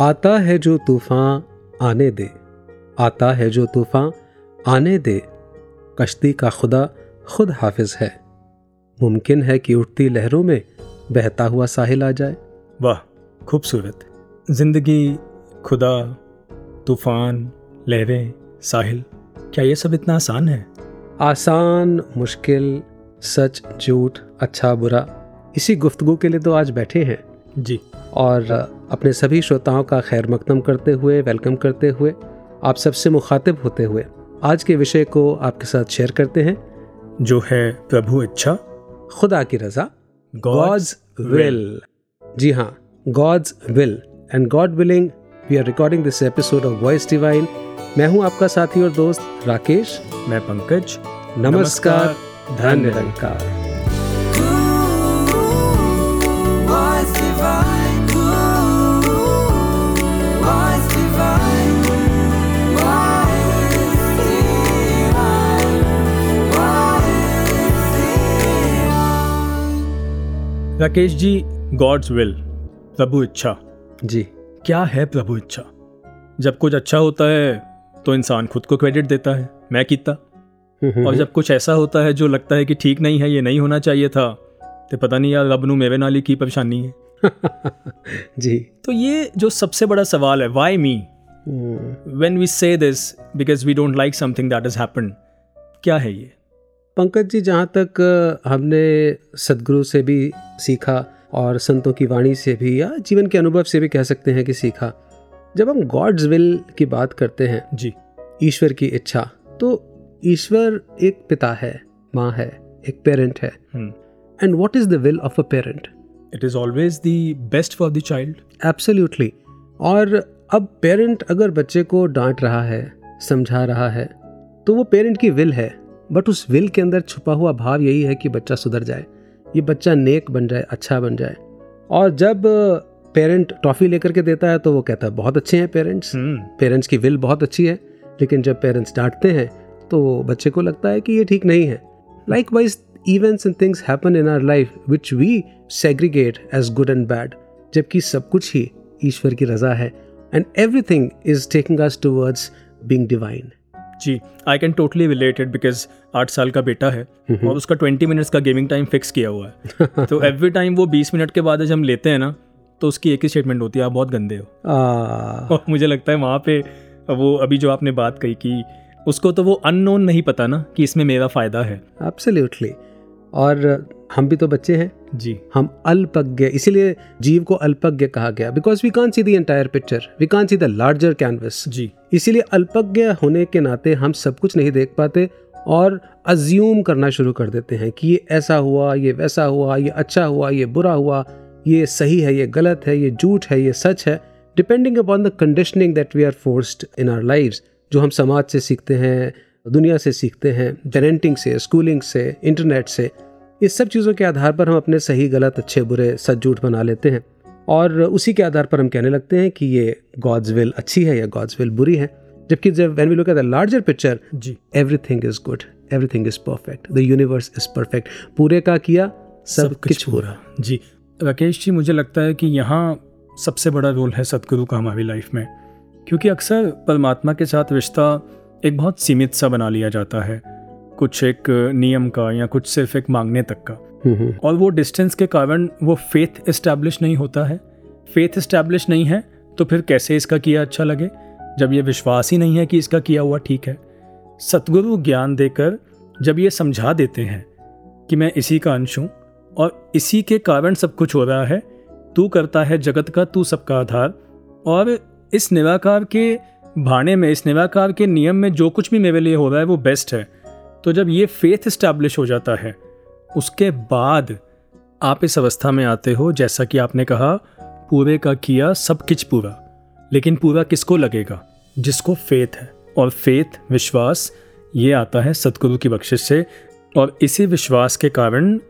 आता है जो तूफ़ान आने दे। आता है जो तूफ़ान आने दे। कश्ती का खुदा खुद हाफिज है। मुमकिन है कि उठती लहरों में बहता हुआ साहिल आ जाए। वाह खूबसूरत। ज़िंदगी खुदा तूफ़ान लहरें साहिल क्या ये सब इतना आसान है? आसान मुश्किल सच झूठ अच्छा बुरा इसी गुफ्तगु के लिए तो आज बैठे हैं। जी। और अपने सभी श्रोताओं का खैर मकदम करते हुए वेलकम करते हुए आप सबसे मुखातिब होते हुए आज के विषय को आपके साथ शेयर करते हैं जो है प्रभु इच्छा खुदा की रजा गॉड्स विल जी हाँ God's will and God willing we are recording this episode of voice divine मैं हूँ आपका साथी और दोस्त राकेश। मैं पंकज। नमस्कार धन्य निरंकार राकेश जी गॉड्स विल प्रभु इच्छा। जी। क्या है प्रभु इच्छा? जब कुछ अच्छा होता है तो इंसान खुद को क्रेडिट देता है। मैं किता और जब कुछ ऐसा होता है जो लगता है कि ठीक नहीं है ये नहीं होना चाहिए था तो पता नहीं यार रब नु मेरे नाली की परेशानी है। जी। तो ये जो सबसे बड़ा सवाल है why me when we say this because we don't like something that is happen क्या है ये? पंकज जी जहाँ तक हमने सदगुरु से भी सीखा और संतों की वाणी से भी या जीवन के अनुभव से भी कह सकते हैं कि सीखा। जब हम गॉड्स विल की बात करते हैं जी। ईश्वर की इच्छा तो ईश्वर एक पिता है माँ है एक पेरेंट है। And what is the will of a parent it is always the best for the child absolutely और अब पेरेंट अगर बच्चे को डांट रहा है समझा रहा है तो वो पेरेंट की विल है। बट उस विल के अंदर छुपा हुआ भाव यही है कि बच्चा सुधर जाए। ये बच्चा नेक बन जाए अच्छा बन जाए। और जब पेरेंट टॉफ़ी लेकर के देता है तो वो कहता है बहुत अच्छे हैं पेरेंट्स पेरेंट्स की विल बहुत अच्छी है। लेकिन जब पेरेंट्स डांटते हैं तो बच्चे को लगता है कि ये ठीक नहीं है। Likewise events and things happen in our life which we segregate as good and bad जबकि सब कुछ ही ईश्वर की रजा है। And everything is taking us towards being divine ji I can totally related because आठ साल का बेटा है और उसका ट्वेंटी मिनट्स का गेमिंग टाइम फिक्स किया हुआ है। तो एवरी टाइम वो बीस मिनट के बाद जब हम लेते हैं ना तो उसकी एक ही स्टेटमेंट होती है आप बहुत गंदे हो। और मुझे लगता है वहाँ पे वो अभी जो आपने बात कही कि उसको तो वो अननोन नहीं पता ना कि इसमें मेरा फ़ायदा है। एब्सोल्युटली और हम भी तो बच्चे हैं जी। हम अल्पज्ञ इसीलिए जीव को अल्पज्ञ कहा गया। Because we can see the entire picture we can see the larger canvas जी। इसीलिए अल्पज्ञ होने के नाते हम सब कुछ नहीं देख पाते और अज्यूम करना शुरू कर देते हैं कि ये ऐसा हुआ ये वैसा हुआ ये अच्छा हुआ ये बुरा हुआ ये सही है ये गलत है ये झूठ है ये सच है। Depending upon the conditioning that we are forced in our life जो हम समाज से सीखते हैं दुनिया से सीखते हैं पेरेंटिंग से स्कूलिंग से इंटरनेट से इस सब चीज़ों के आधार पर हम अपने सही गलत अच्छे बुरे सच झूठ बना लेते हैं। और उसी के आधार पर हम कहने लगते हैं कि ये गॉड्स विल अच्छी है या गॉड्स विल बुरी है। जबकि जब when we look at the larger picture ji. Everything is good everything is perfect the universe is perfect पूरे का किया सब, सब कुछ पूरा। जी। राकेश जी मुझे लगता है कि यहाँ सबसे बड़ा रोल है सतगुरु का हमारी लाइफ में। क्योंकि अक्सर परमात्मा के साथ रिश्ता एक बहुत सीमित सा बना लिया जाता है। कुछ एक नियम का या कुछ सिर्फ़ एक मांगने तक का। हम्म, हम्म। और वो डिस्टेंस के कारण वो फेथ इस्टेब्लिश नहीं होता है। फेथ इस्टेब्लिश नहीं है तो फिर कैसे इसका किया अच्छा लगे? जब ये विश्वास ही नहीं है कि इसका किया हुआ ठीक है। सतगुरु ज्ञान देकर जब ये समझा देते हैं कि मैं इसी का अंश हूँ और इसी के कारण सब कुछ हो रहा है तू करता है जगत का तू सबका आधार। और इस निराकार के भाने में इस निराकार के नियम में जो कुछ भी मेरे लिए हो रहा है वो बेस्ट है। तो जब ये फेथ इस्टेब्लिश हो जाता है, उसके बाद आप इस अवस्था में आते हो, जैसा कि आपने कहा, पूरे का किया, सब किच पूरा। लेकिन पूरा किसको लगेगा? जिसको फेथ है। और फेथ विश्वास, ये आता है सतगुरु की बख्शिश से। और इसी विश्वास के कारण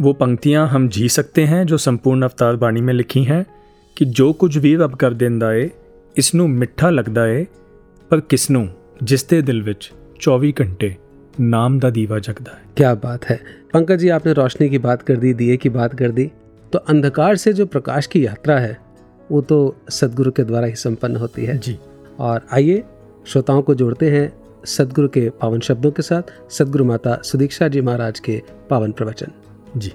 वो पंक्तियाँ हम जी सकते हैं, जो संपूर्ण अवतार बाणी में लिखी हैं, कि जो कुछ भी रब कर देंदा है इसनों मिठा लगता है पर किसनों? जिसते दिल विच चौबी घंटे। नाम दा दीवा जगदा है। क्या बात है। पंकज जी आपने रोशनी की बात कर दी दिए की बात कर दी। तो अंधकार से जो प्रकाश की यात्रा है वो तो सदगुरु के द्वारा ही संपन्न होती है। जी। और आइए श्रोताओं को जोड़ते हैं सदगुरु के पावन शब्दों के साथ सदगुरु माता सुदीक्षा जी महाराज के पावन प्रवचन। जी।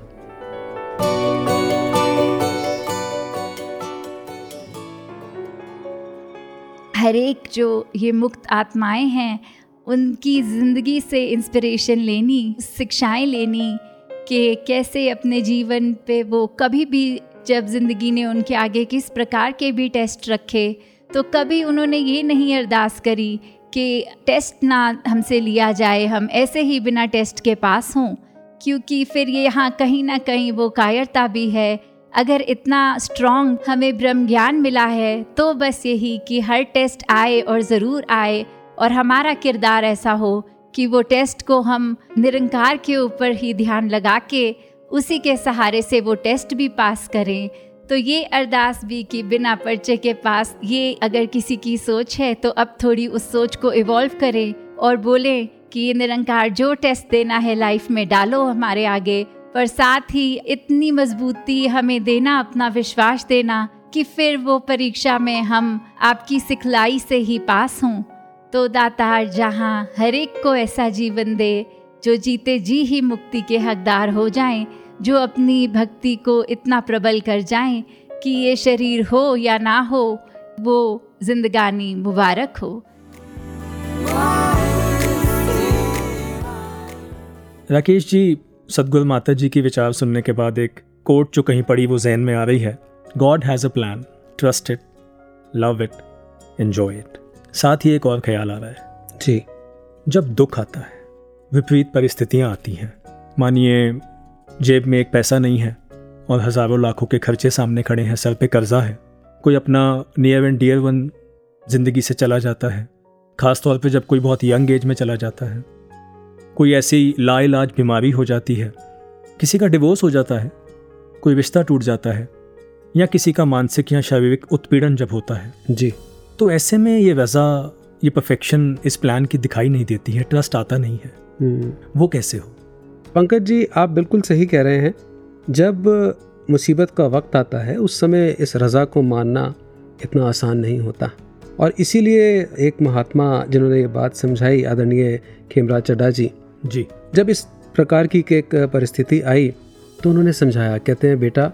हर एक जो ये मुक्त आत्माएँ हैं उनकी ज़िंदगी से इंस्पिरेशन लेनी, शिक्षाएँ लेनी कि कैसे अपने जीवन पे वो कभी भी जब ज़िंदगी ने उनके आगे किस प्रकार के भी टेस्ट रखे तो कभी उन्होंने ये नहीं अरदास करी कि टेस्ट ना हमसे लिया जाए, हम ऐसे ही बिना टेस्ट के पास हों। क्योंकि फिर ये यहाँ कहीं ना कहीं वो कायरता भी है। अगर इतना स्ट्रॉन्ग हमें ब्रह्म ज्ञान मिला है तो बस यही कि हर टेस्ट आए और ज़रूर आए। और हमारा किरदार ऐसा हो कि वो टेस्ट को हम निरंकार के ऊपर ही ध्यान लगा के उसी के सहारे से वो टेस्ट भी पास करें। तो ये अरदास भी कि बिना पर्चे के पास ये अगर किसी की सोच है तो अब थोड़ी उस सोच को इवॉल्व करें और बोलें कि ये निरंकार जो टेस्ट देना है लाइफ में, डालो हमारे आगे। पर साथ ही इतनी मजबूती हमें देना, अपना विश्वास देना कि फिर वो परीक्षा में हम आपकी सिखलाई से ही पास हों। तो दातार जहाँ हर एक को ऐसा जीवन दे जो जीते जी ही मुक्ति के हकदार हो जाएँ, जो अपनी भक्ति को इतना प्रबल कर जाएँ कि ये शरीर हो या ना हो वो जिंदगानी मुबारक हो। राकेश जी सदगुरु माता जी की विचार सुनने के बाद एक कोट जो कहीं पड़ी वो जहन में आ रही है। God has a plan trust it love it enjoy it साथ ही एक और ख्याल आ रहा है। जी। जब दुख आता है विपरीत परिस्थितियाँ आती हैं। मानिए जेब में एक पैसा नहीं है और हज़ारों लाखों के खर्चे सामने खड़े हैं सर पे कर्जा है। कोई अपना नियर एंड डियर वन ज़िंदगी से चला जाता है ख़ास तौर पे जब कोई बहुत यंग एज में चला जाता है। कोई ऐसी लाइलाज बीमारी हो जाती है किसी का डिवोर्स हो जाता है कोई रिश्ता टूट जाता है या किसी का मानसिक या शारीरिक उत्पीड़न जब होता है। जी। तो ऐसे में ये रज़ा ये परफेक्शन इस प्लान की दिखाई नहीं देती है ट्रस्ट आता नहीं है। हम्म। वो कैसे हो? पंकज जी आप बिल्कुल सही कह रहे हैं। जब मुसीबत का वक्त आता है उस समय इस रज़ा को मानना इतना आसान नहीं होता। और इसीलिए एक महात्मा जिन्होंने ये बात समझाई आदरणीय खेमराज चड्डा जी। जी। जब इस प्रकार की एक परिस्थिति आई तो उन्होंने समझाया कहते हैं बेटा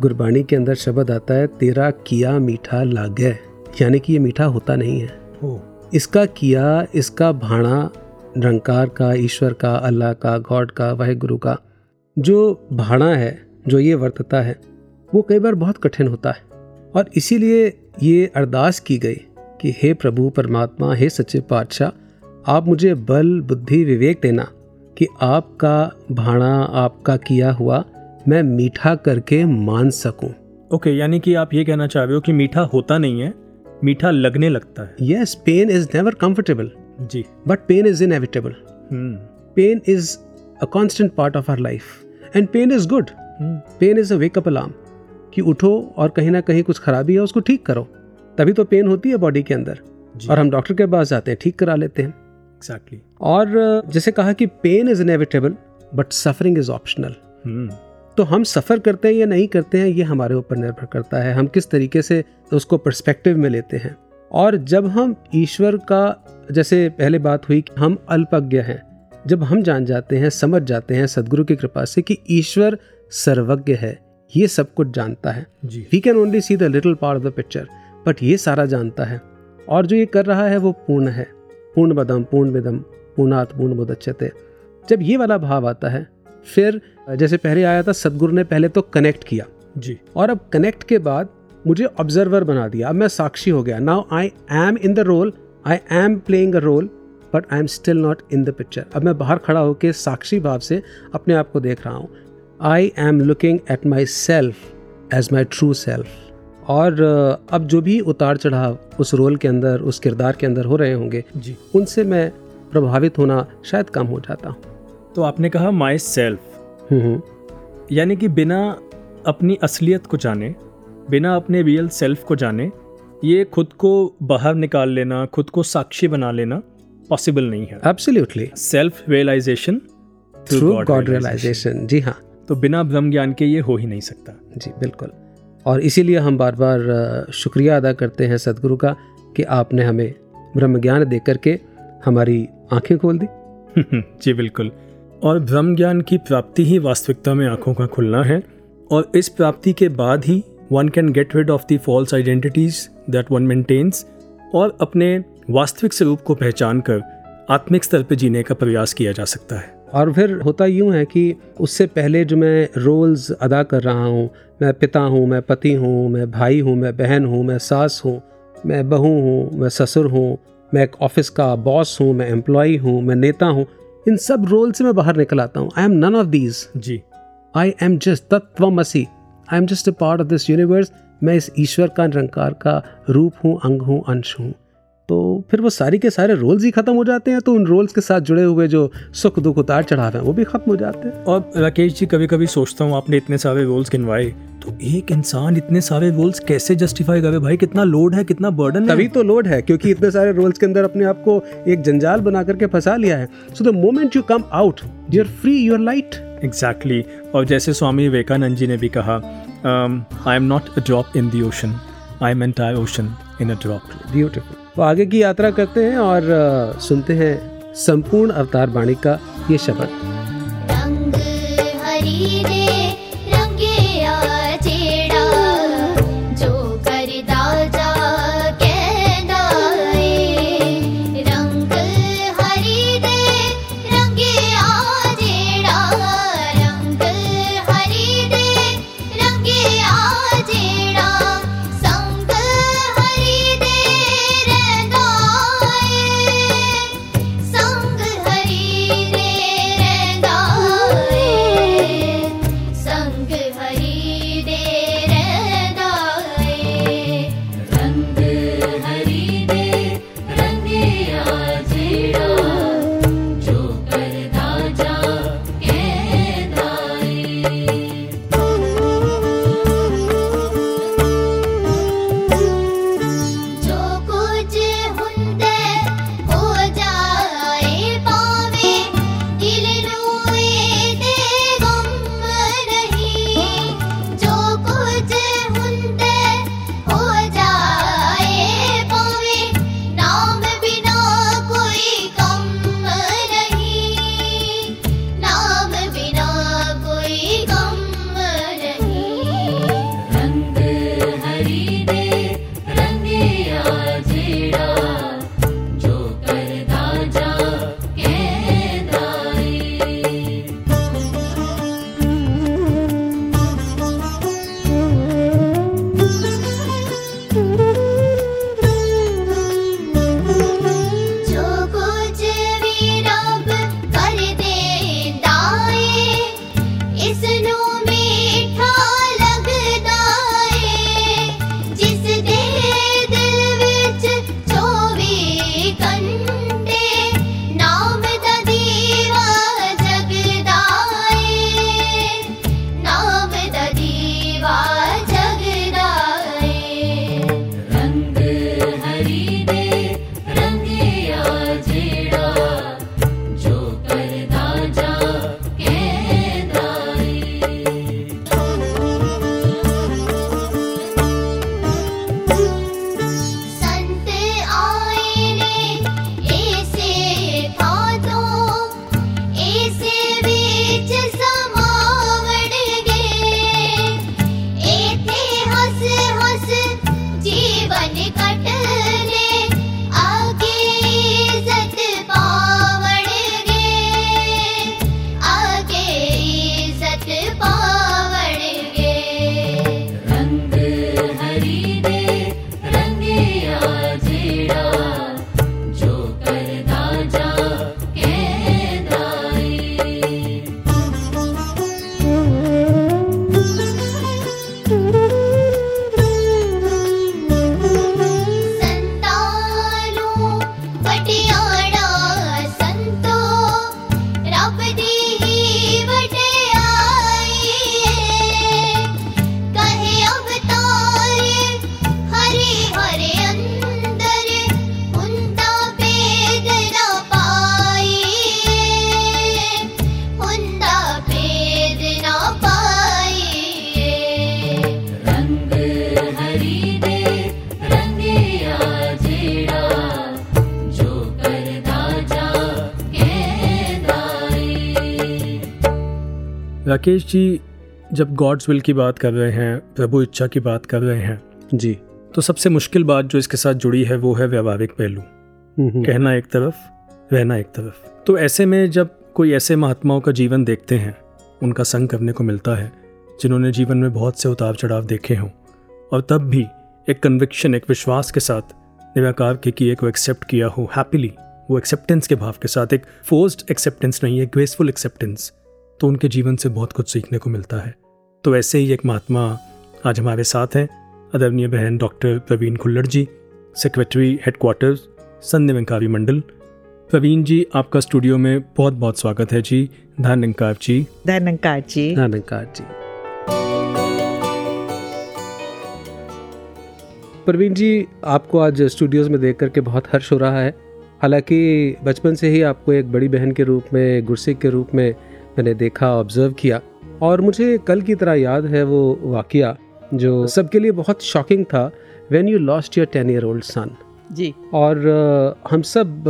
गुरबाणी के अंदर शब्द आता है तेरा किया मीठा लागे। यानी कि ये मीठा होता नहीं है। इसका किया इसका भाणा निरंकार का ईश्वर का अल्लाह का गॉड का वाहे गुरु का जो भाणा है जो ये वर्तता है वो कई बार बहुत कठिन होता है। और इसीलिए ये अरदास की गई कि हे प्रभु परमात्मा हे सच्चे पातशाह आप मुझे बल बुद्धि विवेक देना कि आपका भाणा आपका किया हुआ मैं मीठा करके मान सकूँ। ओके okay, यानी कि आप ये कहना चाह रहे हो कि मीठा होता नहीं है मीठा लगने लगता है। Yes pain is never comfortable ji. But pain is inevitable hmm. Pain is a constant part of our life and pain is good pain is a wake up alarm कि उठो और कहीं ना कहीं कुछ खराबी है उसको ठीक करो। तभी तो पेन होती है बॉडी के अंदर। और हम डॉक्टर के पास जाते हैं ठीक करा लेते हैं। Exactly exactly. और जैसे कहा कि pain is inevitable but suffering is optional तो हम सफ़र करते हैं या नहीं करते हैं ये हमारे ऊपर निर्भर करता है। हम किस तरीके से उसको पर्सपेक्टिव में लेते हैं। और जब हम ईश्वर का जैसे पहले बात हुई कि हम अल्पज्ञ हैं जब हम जान जाते हैं समझ जाते हैं सदगुरु की कृपा से कि ईश्वर सर्वज्ञ है ये सब कुछ जानता है। जी। We can only see the little part of the picture but ये सारा जानता है। और जो ये कर रहा है वो पूर्ण है। पूर्ण बदम पूर्ण विदम पूर्णात पूर्ण मुदच्यते जब ये वाला भाव आता है फिर जैसे पहले आया था सदगुरु ने पहले तो कनेक्ट किया। जी। और अब कनेक्ट के बाद मुझे ऑब्जर्वर बना दिया। अब मैं साक्षी हो गया। Now I am in the role I am playing a role but I am still not in the picture अब मैं बाहर खड़ा होकर साक्षी भाव से अपने आप को देख रहा हूँ। I am looking at myself as my true self और अब जो भी उतार चढ़ाव उस रोल के अंदर उस किरदार के अंदर हो रहे होंगे जी। उनसे मैं प्रभावित होना शायद कम हो जाता। हूँ तो आपने कहा माई सेल्फ हम्म, हम्म, यानी कि बिना अपनी असलियत को जाने बिना अपने रियल सेल्फ को जाने ये खुद को बाहर निकाल लेना खुद को साक्षी बना लेना पॉसिबल नहीं है। Absolutely. Self realisation through God realisation जी हाँ। तो बिना ब्रह्म ज्ञान के ये हो ही नहीं सकता। जी बिल्कुल। और इसीलिए हम बार बार शुक्रिया अदा करते हैं सदगुरु का कि आपने हमें ब्रह्म ज्ञान दे करके हमारी आँखें खोल दी। जी बिल्कुल। और ब्रह्म ज्ञान की प्राप्ति ही वास्तविकता में आँखों का खुलना है और इस प्राप्ति के बाद ही one can get rid of the false identities that one maintains और अपने वास्तविक स्वरूप को पहचान कर आत्मिक स्तर पर जीने का प्रयास किया जा सकता है और फिर होता यूँ है कि उससे पहले जो मैं रोल्स अदा कर रहा हूँ मैं पिता हूँ मैं पति हूँ मैं भाई हूँ मैं बहन हूँ मैं सास हूँ मैं बहू हूँ मैं ससुर हूँ मैं एक ऑफ़िस का बॉस हूँ मैं एम्प्लॉय हूँ मैं नेता हूँ इन सब रोल से मैं बाहर निकल आता हूँ। I am none of these ji. I am just तत्व मसी I am just a part of this universe मैं इस ईश्वर का निरंकार का रूप हूँ अंग हूँ अंश हूँ। तो फिर वो सारी के सारे रोल्स ही खत्म हो जाते हैं तो उन रोल्स के साथ जुड़े हुए जो सुख दुख उतार चढ़ाव हैं वो भी खत्म हो जाते हैं। और राकेश जी कभी कभी सोचता हूँ आपने इतने सारे रोल्स गिनवाए तो एक इंसान इतने सारे रोल्स कैसे जस्टिफाई करे भाई? कितना लोड है कितना बर्डन है? तभी तो लोड है क्योंकि इतने सारे रोल्स के अंदर अपने आप को एक जंजाल बना करके फंसा लिया है। So the moment you come out you are free you are light exactly और जैसे स्वामी विवेकानंद जी ने भी कहा I am not a drop in the ocean I am entire ocean in a drop beautiful वो आगे की यात्रा करते हैं और सुनते हैं संपूर्ण अवतार वाणी का ये शब्द रंग हरी your day. राकेश जी जब गॉड्स विल की बात कर रहे हैं प्रभु इच्छा की बात कर रहे हैं जी। तो सबसे मुश्किल बात जो इसके साथ जुड़ी है वो है व्यवहारिक पहलू। कहना एक तरफ़ रहना एक तरफ़। तो ऐसे में जब कोई ऐसे महात्माओं का जीवन देखते हैं उनका संग करने को मिलता है जिन्होंने जीवन में बहुत से उतार चढ़ाव देखे हों और तब भी एक कन्विक्शन एक विश्वास के साथ निराकार के किए को एक्सेप्ट किया हो हैप्पीली वो एक्सेप्टेंस के भाव के साथ एक फोर्स्ड एक्सेप्टेंस नहीं है ग्रेसफुल एक्सेप्टेंस तो उनके जीवन से बहुत कुछ सीखने को मिलता है। तो ऐसे ही एक महात्मा आज हमारे साथ हैं। अदरणीय बहन doctor Praveen Khullar ji secretary headquarters Sant Nirankari Mandal. Praveen ji आपका स्टूडियो में बहुत बहुत स्वागत है जी। धन निंकार जी। धनकार जी। आनंदकार जी। प्रवीण जी आपको आज स्टूडियोज में देख करके बहुत हर्ष हो रहा है। हालाँकि बचपन से ही आपको एक बड़ी बहन के रूप में गुरसिक के रूप में मैंने देखा ऑब्ज़र्व किया और मुझे कल की तरह याद है वो वाकया जो सबके लिए बहुत शॉकिंग था when you lost your ten year old son जी। और हम सब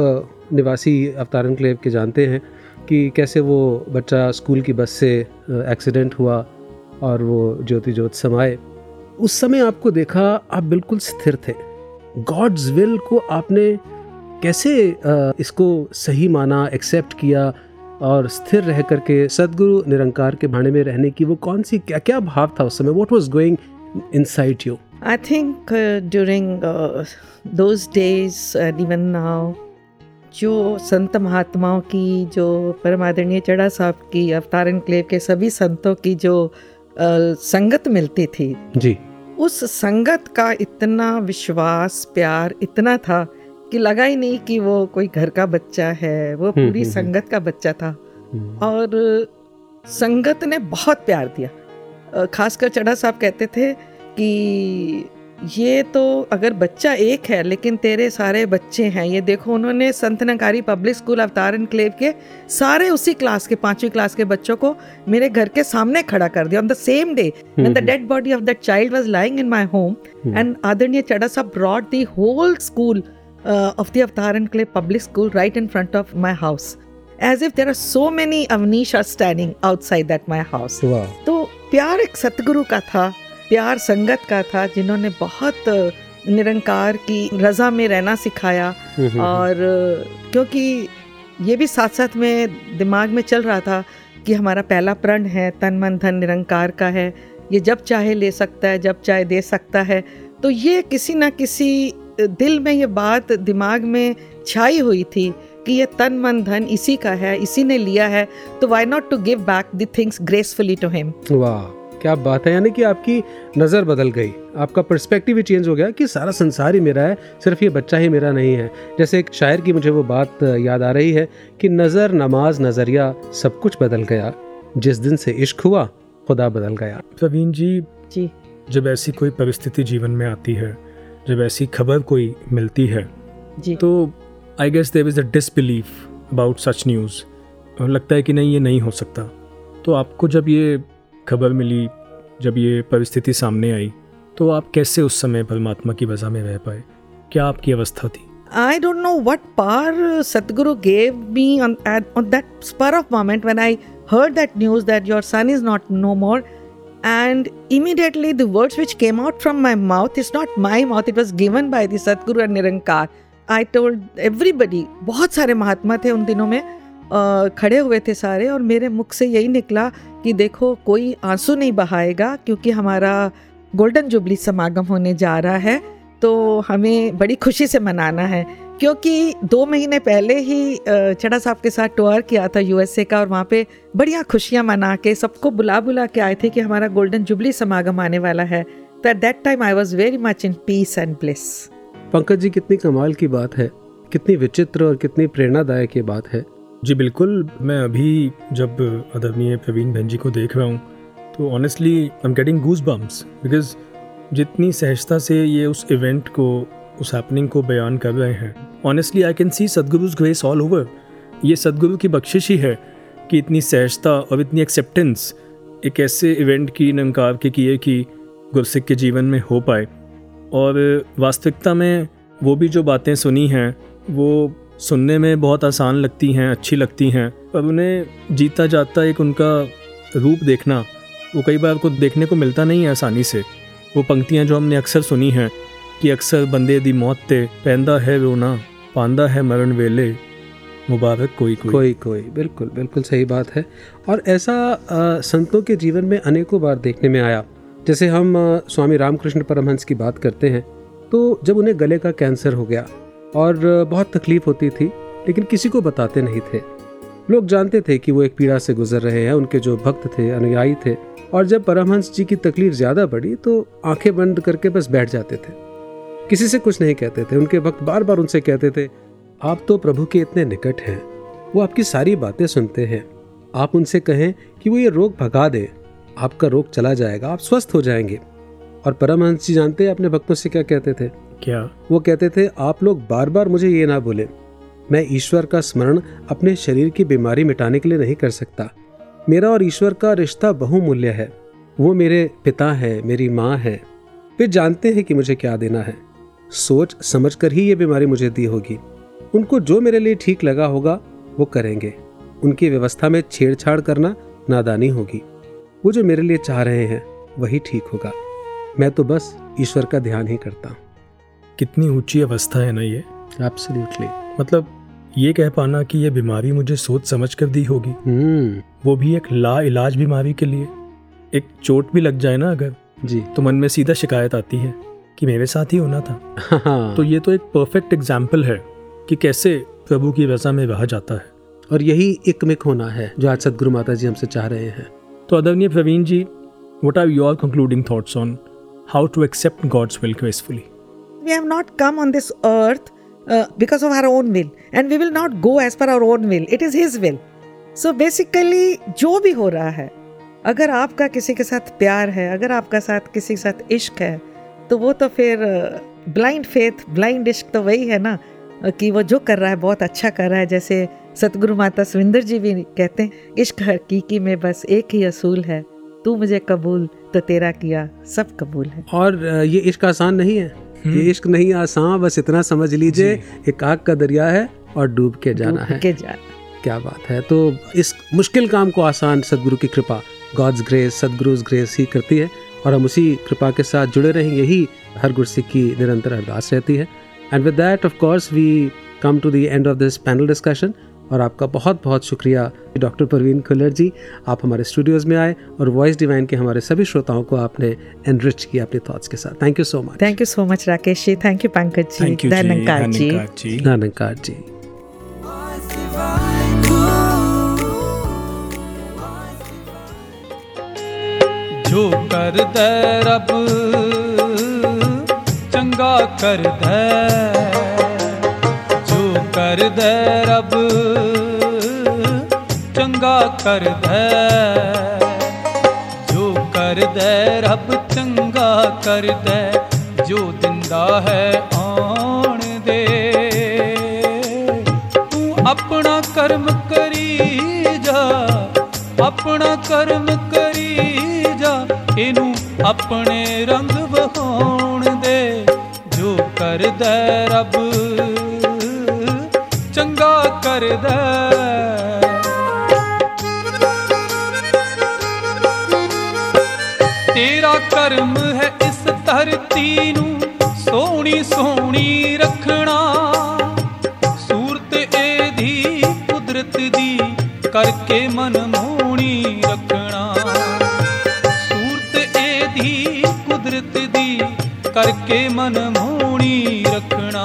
निवासी अवतारण क्लेव के जानते हैं कि कैसे वो बच्चा स्कूल की बस से एक्सीडेंट हुआ और वो ज्योति ज्योत समाए उस समय आपको देखा आप बिल्कुल स्थिर थे। गॉड्स विल को आपने कैसे इसको सही माना एक्सेप्ट किया और स्थिर रह करके सदगुरु निरंकार के भाने में रहने की वो कौन सी क्या क्या भाव था उस समय? What was going inside you I think during those days and even now जो संत महात्माओं की जो परम आदरणीय चढ़ा साहब की अवतारण क्लेव के सभी संतों की जो अ, संगत मिलती थी जी। उस संगत का इतना विश्वास प्यार इतना था कि लगा ही नहीं कि वो कोई घर का बच्चा है वो हम्म, पूरी हम्म, संगत का बच्चा था। हम्म, और संगत ने बहुत प्यार दिया। खासकर चढ़ा साहब कहते थे कि ये तो अगर बच्चा एक है लेकिन तेरे सारे बच्चे हैं। ये देखो उन्होंने संत नकारी पब्लिक स्कूल अवतारण क्लेव के सारे उसी क्लास के पांचवी क्लास के बच्चों को मेरे घर के सामने खड़ा कर दिया। On the same day the dead body of of that child was lying in my home and Adharniya Chadasa brought the whole school uh, of the Avtaran Clay public school right in front of my house. As if there are so many Avnish are standing outside that my house. वाह तो प्यार एक सतगुरु का था प्यार संगत का था जिन्होंने बहुत निरंकार की रजा में रहना सिखाया। और क्योंकि ये भी साथ साथ में दिमाग में चल रहा था कि हमारा पहला प्रण है तन मन धन निरंकार का है। ये जब चाहे ले सकता है जब चाहे दे सकता है। तो ये किसी ना किसी दिल में ये बात दिमाग में छाई हुई थी कि ये तन मन धन इसी का है इसी ने लिया है तो why not to give back the things gracefully to him वाह क्या बात है यानी कि आपकी नज़र बदल गई। आपका पर्सपेक्टिव ही चेंज हो गया कि सारा संसार ही मेरा है सिर्फ़ ये बच्चा ही मेरा नहीं है। जैसे एक शायर की मुझे वो बात याद आ रही है कि नज़र नमाज़ नज़रिया सब कुछ बदल गया। जिस दिन से इश्क हुआ खुदा बदल गया। प्रवीण जी जी। जब ऐसी कोई परिस्थिति जीवन में आती है जब ऐसी खबर कोई मिलती है जी। तो I guess there is a disbelief about such news लगता है कि नहीं ये नहीं हो सकता। तो आपको जब ये खबर मिली जब ये परिस्थिति सामने आई तो आप कैसे उस समय परमात्मा की वजह में रह पाए? क्या आपकी अवस्था थी? I don't know what power Satguru gave me on at, on that spur of moment when I heard that news that your son is not no more. And immediately the words which came out from my mouth is not my mouth, it was given by the Satguru and Nirankar. I told everybody, बहुत सारे महात्मा थे उन दिनों में अ, खड़े हुए थे सारे और मेरे मुख से यही निकला कि देखो कोई आँसू नहीं बहाएगा क्योंकि हमारा गोल्डन जुबली समागम होने जा रहा है तो हमें बड़ी खुशी से मनाना है क्योंकि दो महीने पहले ही चढ़ा साहब के साथ टूर किया था यूएसए का और वहाँ पे बढ़िया खुशियाँ मना के सबको बुला बुला के आए थे कि हमारा गोल्डन जुबली समागम आने वाला है। तो at that time I was very much in peace and bliss Pankaj ji कितनी कमाल की बात है। कितनी विचित्र और कितनी प्रेरणादायक ये बात है। जी बिल्कुल। मैं अभी जब आदरणीय प्रवीण बहन जी को देख रहा हूँ तो honestly I am getting goose bumps because जितनी सहजता से ये उस इवेंट को उस हैपनिंग को बयान कर रहे हैं honestly I can see Sadguru's grace all over ये सदगुरु की बख्शिश ही है कि इतनी सहजता और इतनी एक्सेप्टेंस एक ऐसे इवेंट की निरंकार के किए कि गुरसिक के जीवन में हो पाए और वास्तविकता में वो भी जो बातें सुनी हैं वो सुनने में बहुत आसान लगती हैं अच्छी लगती हैं पर उन्हें जीता जाता एक उनका रूप देखना वो कई बार को देखने को मिलता नहीं है आसानी से वो पंक्तियाँ जो हमने अक्सर सुनी हैं कि अक्सर बंदे दी मौत ते पैदा है वो ना पांदा है मरण वेले मुबारक कोई कोई। कोई कोई बिल्कुल बिल्कुल सही बात है। और ऐसा आ, संतों के जीवन में अनेकों बार देखने में आया। जैसे हम आ, स्वामी रामकृष्ण परमहंस की बात करते हैं तो जब उन्हें गले का कैंसर हो गया और बहुत तकलीफ़ होती थी लेकिन किसी को बताते नहीं थे। लोग जानते थे कि वो एक पीड़ा से गुजर रहे हैं उनके जो भक्त थे अनुयायी थे। और जब परमहंस जी की तकलीफ़ ज़्यादा बढ़ी तो आँखें बंद करके बस बैठ जाते थे। किसी से कुछ नहीं कहते थे उनके भक्त बार बार उनसे कहते थे आप तो प्रभु के इतने निकट हैं वो आपकी सारी बातें सुनते हैं। आप उनसे कहें कि वो ये रोग भगा दे आपका रोग चला जाएगा आप स्वस्थ हो जाएँगे। और परमहंस जी जानते हैं अपने भक्तों से क्या कहते थे? क्या? वो कहते थे आप लोग बार बार मुझे ये ना बोले। मैं ईश्वर का स्मरण अपने शरीर की बीमारी मिटाने के लिए नहीं कर सकता। मेरा और ईश्वर का रिश्ता बहुमूल्य है। वो मेरे पिता है मेरी माँ है। वे जानते हैं कि मुझे क्या देना है। सोच समझ कर ही ये बीमारी मुझे दी होगी। उनको जो मेरे लिए ठीक लगा होगा वो करेंगे। उनकी व्यवस्था में छेड़छाड़ करना नादानी होगी। वो जो मेरे लिए चाह रहे हैं वही ठीक होगा। मैं तो बस ईश्वर का ध्यान ही करता हूँ। कितनी ऊँची अवस्था है ना ये। एब्सोल्युटली मतलब ये कह पाना कि ये बीमारी मुझे सोच समझ कर दी होगी। हम्म। वो भी एक ला इलाज बीमारी के लिए। एक चोट भी लग जाए ना अगर जी। तो मन में सीधा शिकायत आती है। कि मेरे साथ ही होना था। हाँ। तो ये तो एक परफेक्ट एग्ज़ाम्पल है कि कैसे प्रभु की रजा में रहा जाता है। और यही एकमिक होना है जो आज सदगुरु माता जी हमसे चाह रहे हैं। तो आदरणीय Praveen ji what are your concluding thoughts on how to accept God's will gracefully we have not come on this earth uh, because of our own will and we will not go as per our own will. It is his will. So basically जो भी हो रहा है अगर आपका किसी के साथ प्यार है अगर आपका साथ किसी के साथ इश्क है तो वो तो फिर ब्लाइंड फेथ ब्लाइंड इश्क तो वही है ना कि वो जो कर रहा है बहुत अच्छा कर रहा है जैसे सतगुरु माता सुविंदर जी भी कहते हैं इश्क हकीकी में बस एक ही असूल है तू मुझे कबूल तो तेरा किया सब कबूल है। और ये इश्क आसान नहीं है? ये इश्क नहीं आसान बस इतना समझ लीजिए एक आग का दरिया है और डूब के जाना है। के जाना। क्या बात है तो इस मुश्किल काम को आसान सदगुरु की कृपा गॉड्स ग्रेस सदगुरुज ग्रेस ही करती है। और हम उसी कृपा के साथ जुड़े रहेंगे ही हर गुरसिक की निरंतर अरदास रहती है। And with that of course we come to the end of this panel discussion और आपका बहुत बहुत शुक्रिया डॉक्टर परवीन खुल्लर जी। आप हमारे स्टूडियोज़ में आए और वॉइस डिवाइन के हमारे सभी श्रोताओं को आपने एनरिच किया अपने थॉट्स के साथ। Thank you so much thank you so much Rakesh ji. Thank you Pankaj ji. धन्यकार जी। जी। धन्यकार जी। ਜੋ ਕਰਦਾ ਰੱਬ, ਚੰਗਾ ਕਰਦਾ। ਜੋ ਕਰਦਾ ਰੱਬ, ਚੰਗਾ ਕਰਦਾ। ਜੋ ਕਰਦਾ ਰੱਬ, ਚੰਗਾ ਕਰਦਾ। ਜੋ ਦਿੰਦਾ ਹੈ ਆਣ ਦੇ। ਤੂੰ ਆਪਣਾ ਕਰਮ ਕਰੀ ਜਾ, ਆਪਣਾ ਕਰਮ ਕਰੀ ਜਾ ਇਹਨੂੰ ਆਪਣੇ ਰੰਗ ਵਿਖਾਉਣ ਦੇ, ਜੋ ਕਰਦਾ ਰੱਬ। ਚੰਗਾ ਕਰਦਾ। ਤੇਰਾ ਕਰਮ ਹੈ ਇਸ ਧਰਤੀ ਨੂੰ ਸੋਹਣੀ ਸੋਹਣੀ ਰੱਖਣਾ। ਸੂਰਤ ਇਹਦੀ ਕੁਦਰਤ ਦੀ ਕਰਕੇ ਮਨ ਮੋਹਣੀ ਕੁਦਰਤ ਦੀ ਕਰਕੇ ਮਨ ਮੋਹਣੀ ਰੱਖਣਾ